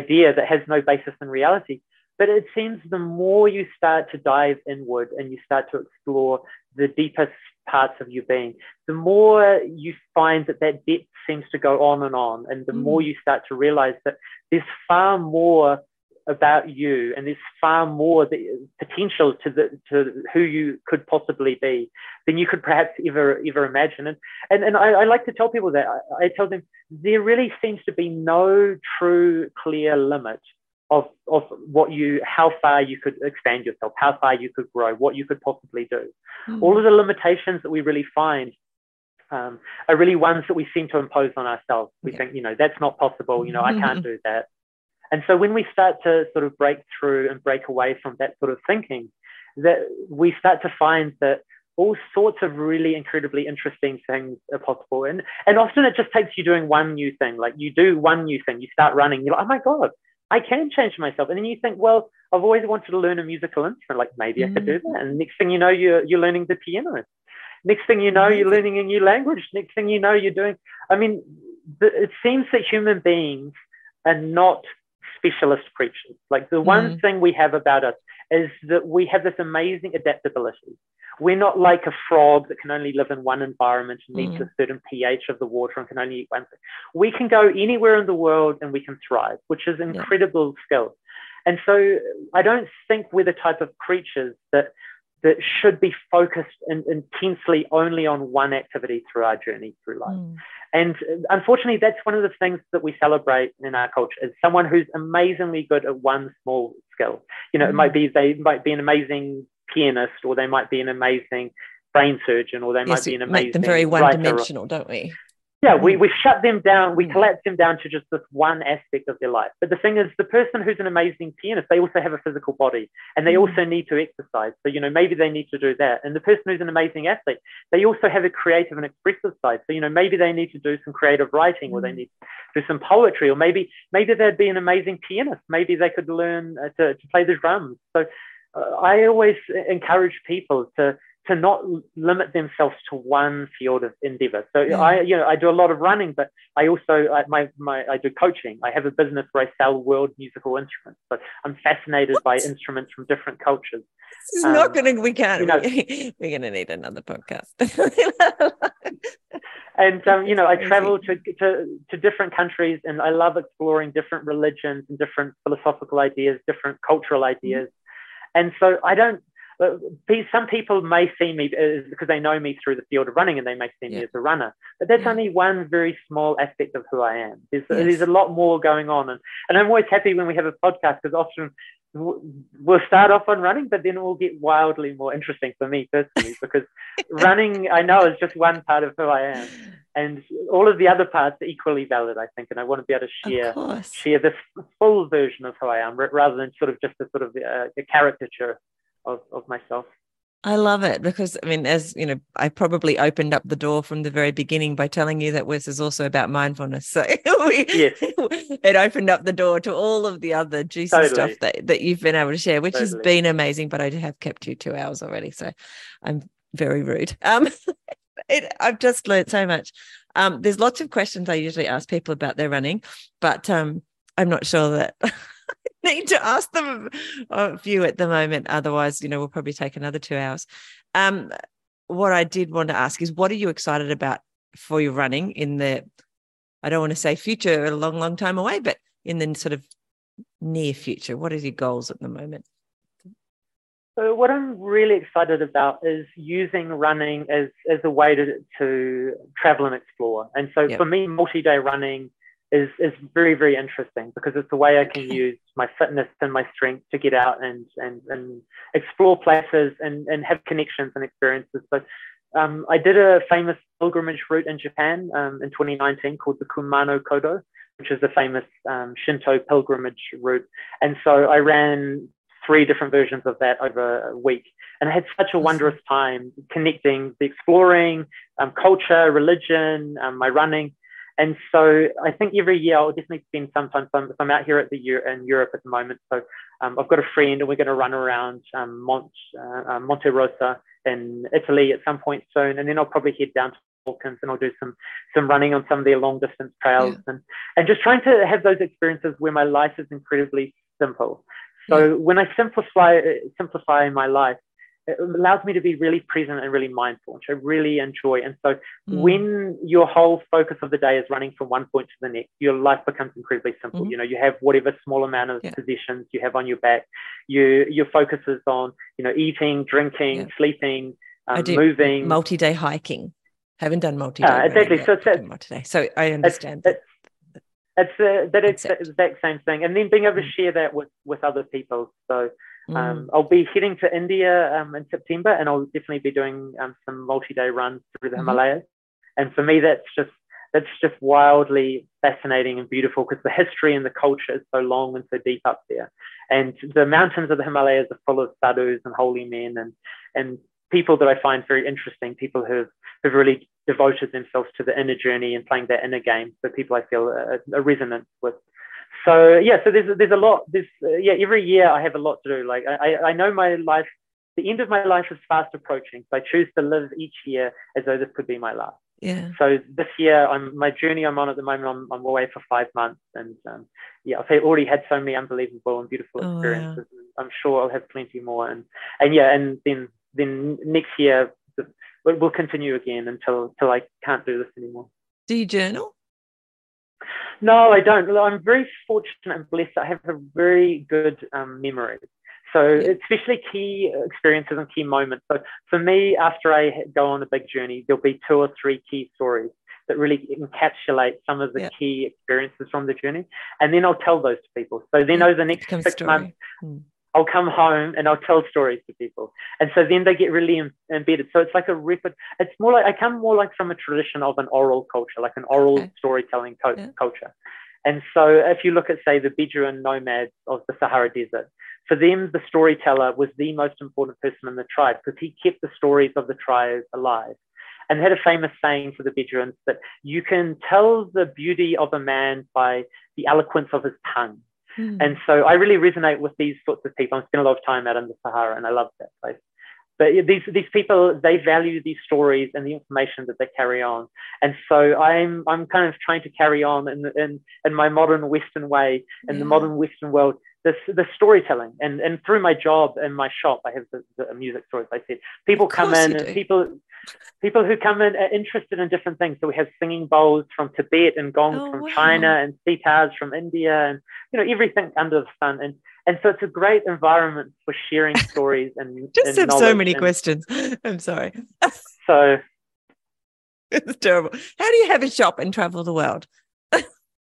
S2: idea that has no basis in reality but it seems the more you start to dive inward and you start to explore the deepest parts of your being the more you find that that depth seems to go on and on and the
S1: Mm.
S2: more you start to realize that there's far more about you and there's far more the potential to the to who you could possibly be than you could perhaps ever ever imagine and and, and I, I like to tell people that I, I tell them there really seems to be no true clear limit of of what you how far you could expand yourself how far you could grow what you could possibly do
S1: Mm.
S2: all of the limitations that we really find um, are really ones that we seem to impose on ourselves. We
S1: Yeah.
S2: think, you know, that's not possible. You know, I can't <laughs> do that. And so when we start to sort of break through and break away from that sort of thinking, that we start to find that all sorts of really incredibly interesting things are possible. And and often it just takes you doing one new thing. Like you do one new thing, you start running, you're like, oh my God, I can change myself. And then you think, well, I've always wanted to learn a musical instrument. Like maybe I could do mm. that. And next thing you know, you're you're learning the piano. Next thing you know, you're learning a new language. Next thing you know, you're doing. I mean, the, it seems that human beings are not specialist creatures. Like the one mm. thing we have about us is that we have this amazing adaptability. We're not like a frog that can only live in one environment and needs
S1: Mm.
S2: a certain pH of the water and can only eat one thing. We can go anywhere in the world and we can thrive, which is incredible skill. And so I don't think we're the type of creatures that that should be focused in, intensely only on one activity through our journey through life.
S1: Mm.
S2: And unfortunately, that's one of the things that we celebrate in our culture is someone who's amazingly good at one small skill. You know, it
S1: Mm.
S2: might be they might be an amazing pianist, or they might be an amazing brain surgeon, or they
S1: Yes,
S2: might be an amazing
S1: make them very one-dimensional, don't we?
S2: Yeah, we, we shut them down, we
S1: Mm.
S2: collapse them down to just this one aspect of their life. But the thing is, the person who's an amazing pianist, they also have a physical body and they
S1: Mm.
S2: also need to exercise. So, you know, maybe they need to do that. And the person who's an amazing athlete, they also have a creative and expressive side. So, you know, maybe they need to do some creative writing or they
S1: Mm.
S2: need to do some poetry or maybe maybe they'd be an amazing pianist. Maybe they could learn uh, to, to play the drums. So uh, I always encourage people to to not limit themselves to one field of endeavor. So
S1: Yeah.
S2: I, you know, I do a lot of running, but I also, I, my, my, I do coaching. I have a business where I sell world musical instruments. So I'm fascinated by instruments from different cultures.
S1: This is not
S2: Um,
S1: going to, we can't,
S2: you know- <laughs>
S1: we're going to need another podcast. <laughs>
S2: And, um, you know, I travel to, to, to different countries and I love exploring different religions and different philosophical ideas, different cultural ideas. And so I don't, some people may see me as, because they know me through the field of running and they may see me as a runner, but that's
S1: Yeah.
S2: only one very small aspect of who I am. There's,
S1: Yes.
S2: there's a lot more going on. And, and I'm always happy when we have a podcast because often we'll start off on running, but then it will get wildly more interesting for me personally <laughs> because running, I know, is just one part of who I am. And all of the other parts are equally valid, I think. And I want to be able to share share this full version of who I am rather than sort of just a sort of uh, a caricature of, of myself.
S1: I love it because I mean, as you know, I probably opened up the door from the very beginning by telling you that Wes is also about mindfulness. <laughs> So we,
S2: Yes.
S1: it opened up the door to all of the other juicy
S2: Totally.
S1: stuff that, that you've been able to share, which has been amazing. But I have kept you two hours already, so I'm very rude. <laughs> Um, it, I've just learned so much. Um, there's lots of questions I usually ask people about their running, but um, I'm not sure that. <laughs> I <laughs> need to ask them a few at the moment. Otherwise, you know, we'll probably take another two hours. Um, what I did want to ask is, what are you excited about for your running in the I don't want to say future a long, long time away, but in the sort of near future, what are your goals at the moment?
S2: So what I'm really excited about is using running as, as a way to, to travel and explore. And so yep. for me, multi-day running is, is very, very interesting because it's a way I can use my fitness and my strength to get out and, and, and explore places and, and have connections and experiences. So um, I did a famous pilgrimage route in Japan um, in 2019 called the Kumano Kodo, which is a famous um, Shinto pilgrimage route. And so I ran three different versions of that over a week. And I had such a wondrous time connecting the exploring, um, culture, religion, um, my running. And so I think every year I'll definitely spend some time. So I'm, I'm out here at the in Europe at the moment. So um, I've got a friend and we're going to run around um, Mont, uh, uh, Monte Rosa in Italy at some point soon. And then I'll probably head down to Balkans and I'll do some some running on some of their long distance trails yeah. and and just trying to have those experiences where my life is incredibly simple. So yeah. when I simplify simplify my life, it allows me to be really present and really mindful, which I really enjoy. And so mm. when your whole focus of the day is running from one point to the next, your life becomes incredibly simple. Mm. You know, you have whatever small amount of yeah. possessions you have on your back. You your focus is on, you know, eating, drinking, yeah. sleeping, um, moving.
S1: Multi-day hiking. Haven't done multi-day.
S2: Uh, exactly. So,
S1: so, multi-day. so I understand.
S2: It's, it's uh, that it's the exact same thing, and then being able to mm. share that with with other people. So mm. I'll be heading to India um, in September, and I'll definitely be doing um, some multi-day runs through the mm-hmm. Himalayas. And for me, that's just that's just wildly fascinating and beautiful because the history and the culture is so long and so deep up there. And the mountains of the Himalayas are full of sadhus and holy men and and people that I find very interesting, people who've who've really devoted themselves to the inner journey and playing that inner game. So people I feel a, a resonance with. So yeah, so there's there's a lot. This uh, yeah, every year I have a lot to do. Like I I know my life, the end of my life is fast approaching. So I choose to live each year as though this could be my last.
S1: Yeah.
S2: So this year, I'm my journey I'm on at the moment. I'm, I'm away for five months, and um, yeah, I've already had so many unbelievable and beautiful experiences. oh. Yeah. I'm sure I'll have plenty more, and and yeah, and then then next year we'll continue again until until I can't do this anymore.
S1: Do you journal?
S2: No, I don't. I'm very fortunate and blessed. I have a very good um, memory. So especially key experiences and key moments. So for me, after I go on a big journey, there'll be two or three key stories that really encapsulate some of the yeah. key experiences from the journey. And then I'll tell those to people. So then over the next six story. months, hmm. I'll come home and I'll tell stories to people. And so then they get really embedded. So it's like a repeat. It's more like, I come more like from a tradition of an oral culture, like an oral okay. storytelling co- yeah. culture. And so if you look at, say, the Bedouin nomads of the Sahara Desert, for them, the storyteller was the most important person in the tribe because he kept the stories of the tribe alive. And they had a famous saying for the Bedouins that you can tell the beauty of a man by the eloquence of his tongue. Mm. And so I really resonate with these sorts of people. I spend a lot of time out in the Sahara and I love that place. But these, these people, they value these stories and the information that they carry on. And so I'm, I'm kind of trying to carry on in, in, in my modern Western way, in yeah. the modern Western world, this, the storytelling. And, and through my job and my shop, I have the, the music stores, I said, people come in and people, people who come in are interested in different things. So we have singing bowls from Tibet and gongs oh, from wow. China and sitars from India and you know everything under the sun. And and so it's a great environment for sharing stories and <laughs>
S1: just
S2: and
S1: have so many and, questions. <laughs> I'm sorry.
S2: so <laughs>
S1: it's terrible. How do you have a shop and travel the world?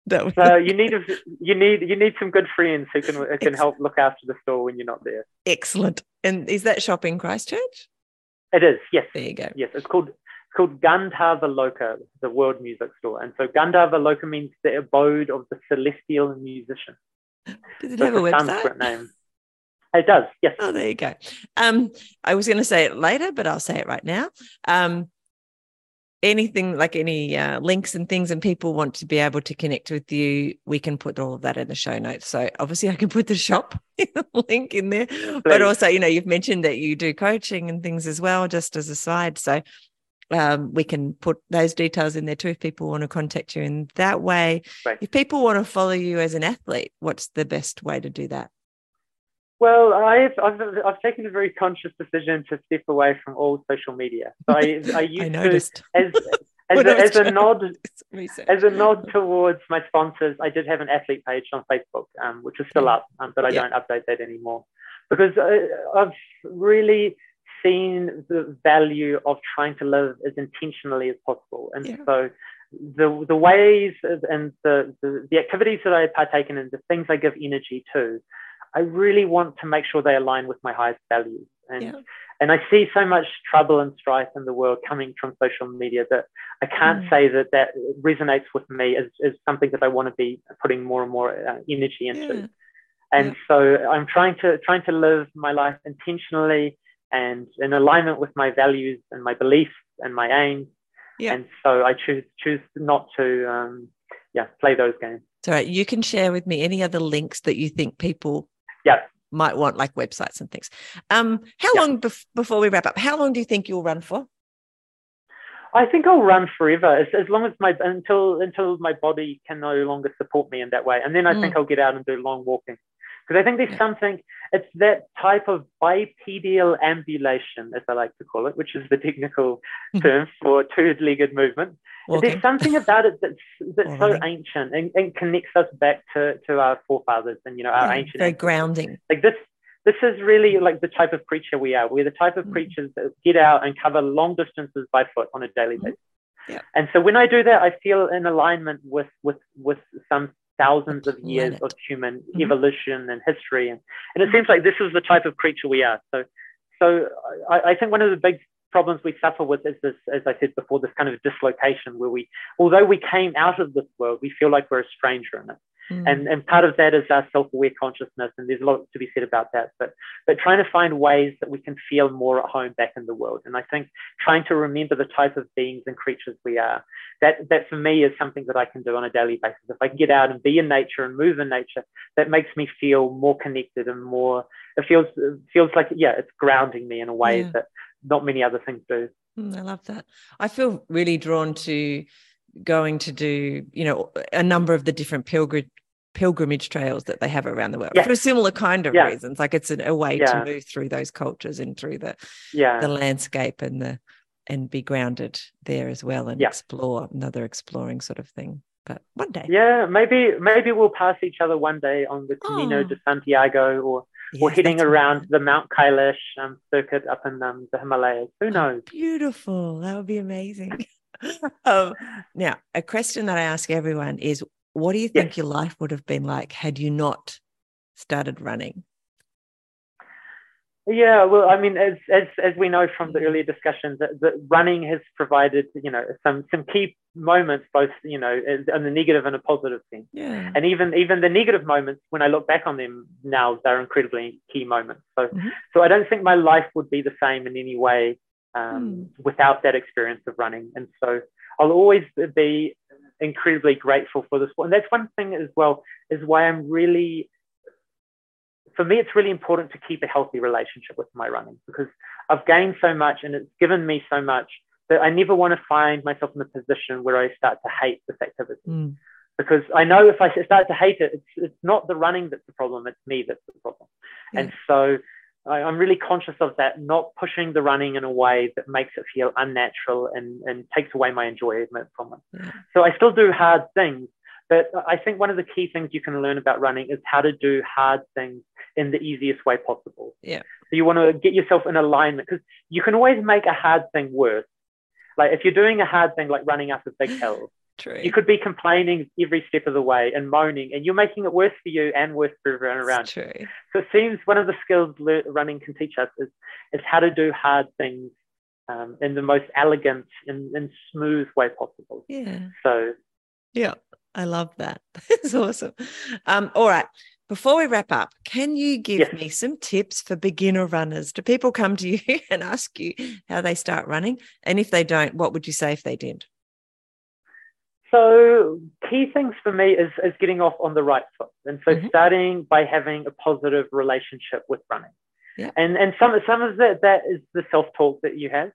S2: so you need a, you need you need some good friends who can who can help look after the store when you're not there.
S1: Excellent. And is that shop in Christchurch?
S2: It is, yes.
S1: There you go.
S2: Yes, it's called it's called Gandharva Loka, the world music store. And so Gandharva Loka means the abode of the celestial musician.
S1: Does it so have a website? Sanskrit name.
S2: It does, yes.
S1: Oh, there you go. Um, I was going to say it later, but I'll say it right now. Um, anything like any uh, links and things and people want to be able to connect with you we can put all of that in the show notes. So obviously i can put the shop <laughs> link in there. Please. but also you know you've mentioned that you do coaching and things as well just as a side. So um, we can put those details in there too if people want to contact you in that way. Right. if people want to follow you as an athlete what's the best way to do that
S2: well, I've, I've, I've taken a very conscious decision to step away from all social media. So I, <laughs> I used
S1: I to,
S2: as, <laughs> as, a, as a nod, <laughs> as a nod towards my sponsors, I did have an athlete page on Facebook, um, which is still up, um, but I yeah. don't update that anymore because I, I've really seen the value of trying to live as intentionally as possible, and yeah. so the the ways and the, the, the activities that I partake in and the things I give energy to, I really want to make sure they align with my highest values. And yeah. and I see so much trouble and strife in the world coming from social media that I can't mm. say that that resonates with me as, as something that I want to be putting more and more uh, energy into. Yeah. And yeah. so I'm trying to trying to live my life intentionally and in alignment with my values and my beliefs and my aims yeah. And so I choose choose not to um, yeah play those games.
S1: All right. You can share with me any other links that you think people
S2: yeah.
S1: might want, like websites and things. Um, how yeah. long bef- before we wrap up? How long do you think you'll run for?
S2: I think I'll run forever as, as long as my until until my body can no longer support me in that way, and then I mm. think I'll get out and do long walking because I think there's yeah. something, it's that type of bipedal ambulation, as I like to call it, which is the technical term for two legged movement. There's something about it that's, that's so ancient and, and, connects us back to, to our forefathers and, you know, our yeah, ancient.
S1: Very grounding.
S2: Like this, this is really like the type of creature we are. We're the type of mm. creatures that get out and cover long distances by foot on a daily mm. basis. Yeah. And so when I do that, I feel in alignment with with with some thousands of years of human mm-hmm. evolution and history. And, and it seems like this is the type of creature we are. So, so I, I think one of the big problems we suffer with is this, as I said before, this kind of dislocation where we, although we came out of this world, we feel like we're a stranger in it. Mm. And, and part of that is our self-aware consciousness, and there's a lot to be said about that. But but trying to find ways that we can feel more at home back in the world. And I think trying to remember the type of beings and creatures we are, that that for me is something that I can do on a daily basis. If I can get out and be in nature and move in nature, that makes me feel more connected and more. It feels it feels like yeah, it's grounding me in a way yeah. that not many other things do.
S1: Mm, I love that. I feel really drawn to going to do you know a number of the different pilgrim pilgrimage trails that they have around the world yeah. for a similar kind of yeah. reasons. Like it's an, a way yeah. to move through those cultures and through the yeah. the landscape and the and be grounded there as well and explore another exploring sort of thing. But one day,
S2: yeah, maybe maybe we'll pass each other one day on the Camino oh. de Santiago or yes, or heading around the Mount Kailash um, circuit up in um, the Himalayas. Who oh, knows?
S1: Beautiful. That would be amazing. <laughs> um, now, a question that I ask everyone is what do you think yes. your life would have been like had you not started running?
S2: Yeah, well, I mean, as as as we know from the earlier discussions, that, that running has provided, you know, some some key moments, both you know, and the negative and a positive sense.
S1: Yeah.
S2: And even even the negative moments, when I look back on them now, they're incredibly key moments. So mm-hmm. so I don't think my life would be the same in any way um, mm. without that experience of running. And so I'll always be incredibly grateful for this. And that's one thing as well, is why I'm really, for me, it's really important to keep a healthy relationship with my running because I've gained so much and it's given me so much that I never want to find myself in a position where I start to hate this activity. Mm. Because I know if I start to hate it, it's, it's not the running that's the problem, it's me that's the problem. Yeah. And so I, am really conscious of that, not pushing the running in a way that makes it feel unnatural and, and takes away my enjoyment from it. Yeah. So I still do hard things, but I think one of the key things you can learn about running is how to do hard things in the easiest way possible.
S1: Yeah.
S2: So you want to get yourself in alignment because you can always make a hard thing worse. Like if you're doing a hard thing like running up a big hill,
S1: True.
S2: You could be complaining every step of the way and moaning, and you're making it worse for you and worse for everyone around.
S1: True.
S2: So it seems one of the skills running can teach us is, is how to do hard things um, in the most elegant and, and smooth way possible.
S1: Yeah.
S2: So.
S1: Yeah, I love that. <laughs> That's awesome. Um, all right. Before we wrap up, can you give yes. me some tips for beginner runners? Do people come to <laughs> you and ask you how they start running? And if they don't, what would you say if they did?
S2: So key things for me is, is getting off on the right foot. And so mm-hmm. starting by having a positive relationship with running.
S1: Yeah.
S2: And and some some of that that is the self-talk that you have.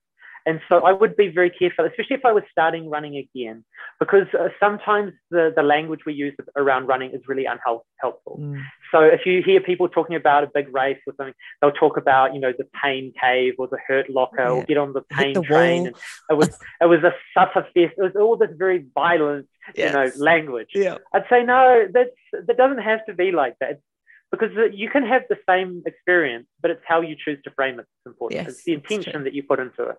S2: And so I would be very careful, especially if I was starting running again, because uh, sometimes the, the language we use around running is really unhelpful. Mm. So if you hear people talking about a big race or something, they'll talk about, you know, the pain cave or the hurt locker yeah. or get on the pain the train. And it was <laughs> it was a suffer fest. It was all this very violent, yes. you know, language.
S1: Yeah.
S2: I'd say no, that's that doesn't have to be like that. It's, because you can have the same experience, but it's how you choose to frame it that's important. Yes, it's the intention that you put into it.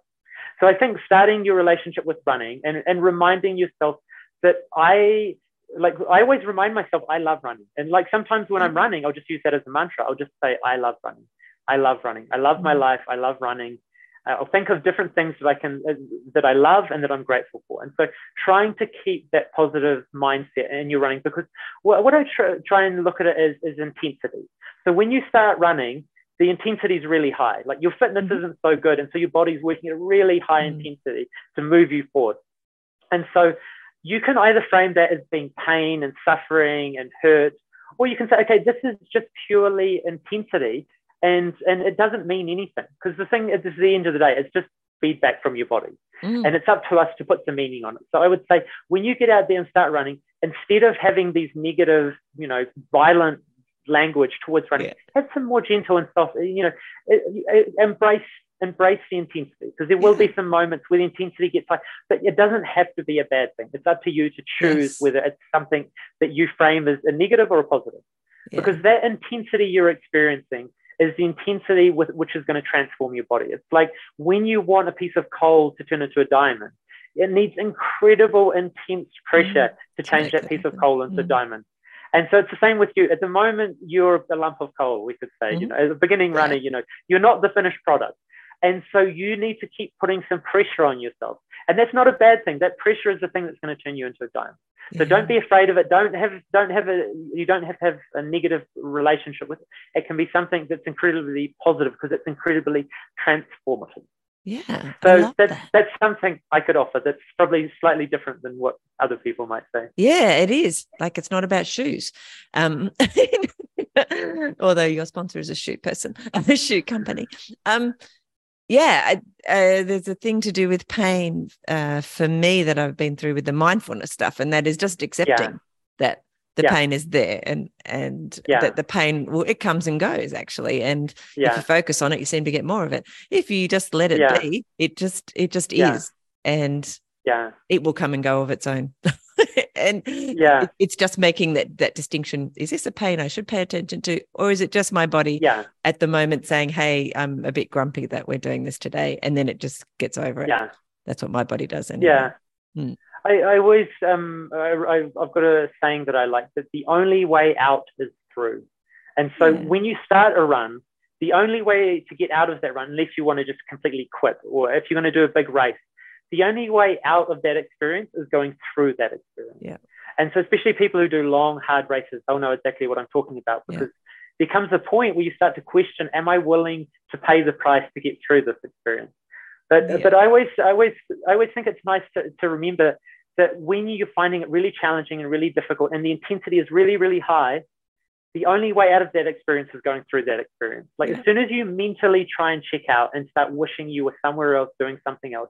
S2: So I think starting your relationship with running and, and reminding yourself that I like I always remind myself I love running. And like sometimes when I'm mm-hmm. running, I'll just use that as a mantra. I'll just say, I love running. I love running. I love my mm-hmm. life. I love running. I'll think of different things that I can uh, that I love and that I'm grateful for. And so trying to keep that positive mindset in your running because what, what I try, try and look at it is, is intensity. So when you start running, the intensity is really high. Like your fitness mm-hmm. isn't so good. And so your body's working at a really high mm-hmm. intensity to move you forward. And so you can either frame that as being pain and suffering and hurt, or you can say, okay, this is just purely intensity and, and it doesn't mean anything. Because the thing at the end of the day, it's just feedback from your body. Mm. And it's up to us to put some meaning on it. So I would say when you get out there and start running, instead of having these negative, you know, violent language towards running. Yeah. Have some more gentle and soft, you know, embrace embrace the intensity because there will yeah. be some moments where the intensity gets high, but it doesn't have to be a bad thing. It's up to you to choose yes. whether it's something that you frame as a negative or a positive. Yeah. Because that intensity you're experiencing is the intensity with, which is going to transform your body. It's like when you want a piece of coal to turn into a diamond, it needs incredible, intense pressure mm. to change that piece of coal into mm. a diamond. And so it's the same with you. At the moment, you're a lump of coal, we could say. Mm-hmm. You know, as a beginning runner, you know, you're not the finished product. And so you need to keep putting some pressure on yourself. And that's not a bad thing. That pressure is the thing that's going to turn you into a diamond. So yeah. don't be afraid of it. Don't have don't have a you don't have to have a negative relationship with it. It can be something that's incredibly positive because it's incredibly transformative.
S1: Yeah.
S2: So that's that. that's something I could offer that's probably slightly different than what other people might say.
S1: Yeah, it is. Like it's not about shoes. Um <laughs> although your sponsor is a shoe person, <laughs> a shoe company. Um yeah, uh, there's a thing to do with pain uh, for me that I've been through with the mindfulness stuff, and that is just accepting yeah. that the yeah. pain is there and and yeah. that the pain well it comes and goes actually and yeah. if you focus on it you seem to get more of it if you just let it be it just it just is and
S2: yeah
S1: it will come and go of its own <laughs> and
S2: yeah
S1: it's just making that that distinction is this a pain i should pay attention to or is it just my body
S2: yeah
S1: at the moment saying hey i'm a bit grumpy that we're doing this today and then it just gets over it
S2: yeah
S1: that's what my body does anyway.
S2: yeah hmm. I, I always um I, I've got a saying that I like that the only way out is through, and so when you start a run, the only way to get out of that run, unless you want to just completely quit, or if you're going to do a big race, the only way out of that experience is going through that experience.
S1: Yeah.
S2: And so, especially people who do long, hard races, they'll know exactly what I'm talking about because yeah. there comes a point where you start to question, am I willing to pay the price to get through this experience? But, yeah. but I always, I always, I always think it's nice to, to remember that when you're finding it really challenging and really difficult and the intensity is really, really high, the only way out of that experience is going through that experience. Like yeah. as soon as you mentally try and check out and start wishing you were somewhere else doing something else,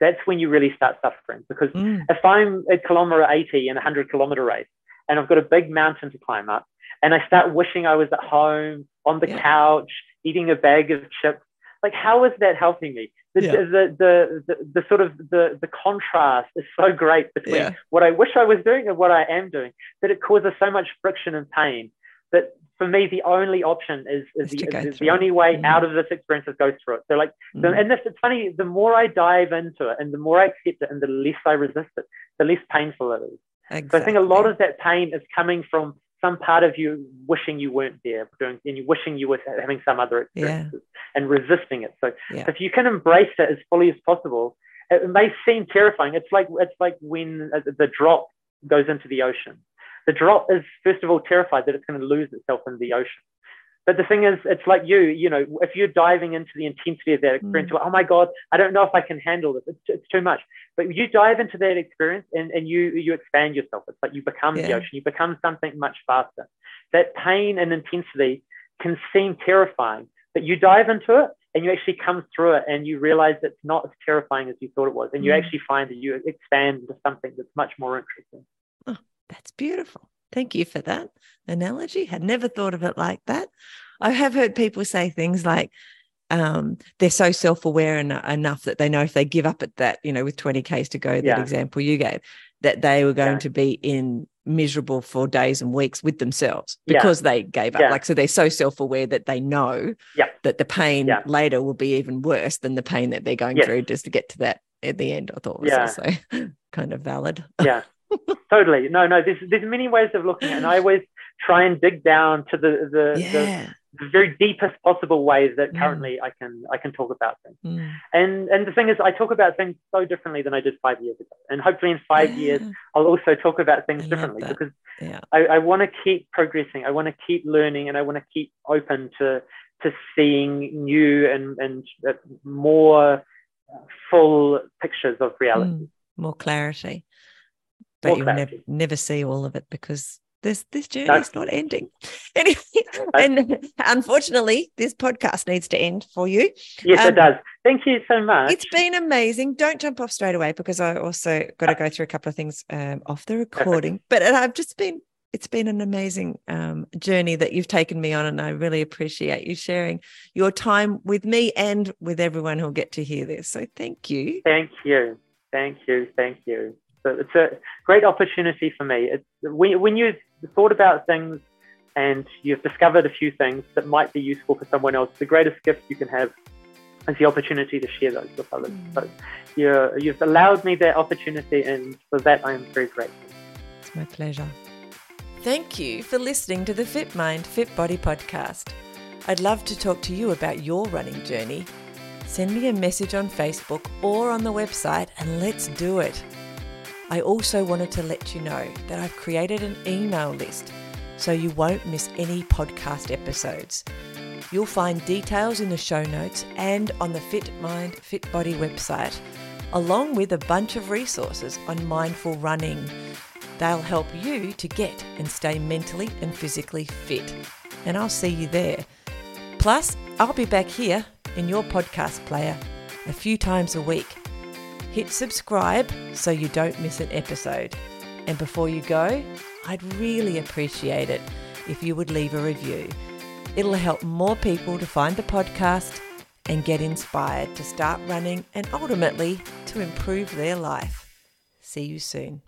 S2: that's when you really start suffering. Because mm. if I'm at kilometer 80 in a 100 kilometer race and I've got a big mountain to climb up and I start wishing I was at home on the yeah. couch eating a bag of chips, like how is that helping me? the, yeah. the, the, the, the, sort of the, the contrast is so great between yeah. what I wish I was doing and what I am doing that it causes so much friction and pain that for me the only option is, is, the, is the only way mm. out of this experience is go through it. So like, mm. the, and this, it's funny, the more I dive into it and the more I accept it and the less I resist it, the less painful it is. Exactly. So I think a lot of that pain is coming from some part of you wishing you weren't there doing and you wishing you were having some other experiences yeah. and resisting it so yeah. if you can embrace it as fully as possible it may seem terrifying it's like it's like when uh, the drop goes into the ocean the drop is first of all terrified that it's going to lose itself in the ocean but the thing is, it's like you, you know, if you're diving into the intensity of that experience, mm. oh my God, I don't know if I can handle this. It's, it's too much. But you dive into that experience and, and you you expand yourself. It's like you become yeah. the ocean. You become something much faster. That pain and intensity can seem terrifying, but you dive into it and you actually come through it and you realize it's not as terrifying as you thought it was. And you mm. actually find that you expand into something that's much more interesting.
S1: Oh, that's beautiful. Thank you for that analogy. Had never thought of it like that. I have heard people say things like, um, they're so self-aware en- enough that they know if they give up at that, you know, with 20 Ks to go, that yeah. example you gave, that they were going yeah. to be in miserable for days and weeks with themselves because yeah. they gave up. Like, so they're so self-aware that they know that the pain later will be even worse than the pain that they're going yes. through just to get to that at the end. I thought was also <laughs> kind of valid.
S2: Yeah. <laughs> totally. No, no, there's there's many ways of looking at it. And I always try and dig down to the the, the the very deepest possible ways that mm. currently mm. I can I can talk about things. Mm. And and the thing is, I talk about things so differently than I did five years ago. And hopefully, in five yeah. years, I'll also talk about things I differently because yeah. I, I want to keep progressing. I want to keep learning, and I want to keep open to to seeing new and and uh, more full pictures of reality. Mm.
S1: More clarity. But more you'll never never see all of it because this this journey is not ending. <laughs> Anyway, and unfortunately, this podcast needs to end for you.
S2: Yes, um, it does. Thank you so much.
S1: It's been amazing. Don't jump off straight away because I also got to go through a couple of things um, off the <laughs> recording. But I've just been it's been an amazing um, journey that you've taken me on, and I really appreciate you sharing your time with me and with everyone who'll get to hear this. So thank you.
S2: Thank you. Thank you. Thank you. So it's a great opportunity for me. It's when, when you thought about things and you've discovered a few things that might be useful for someone else, the greatest gift you can have is the opportunity to share those with others. Mm. So you you've allowed me that opportunity, and for that I am very grateful.
S1: It's my pleasure. Thank you for listening to the Fit Mind, Fit Body podcast. I'd love to talk to you about your running journey. Send me a message on Facebook or on the website and let's do it. I also wanted to let you know that I've created an email list so you won't miss any podcast episodes. You'll find details in the show notes and on the Fit Mind, Fit Body website, along with a bunch of resources on mindful running. They'll help you to get and stay mentally and physically fit. And I'll see you there. Plus, I'll be back here in your podcast player a few times a week Hit subscribe so you don't miss an episode. And before you go, I'd really appreciate it if you would leave a review. It'll help more people to find the podcast and get inspired to start running and ultimately to improve their life. See you soon.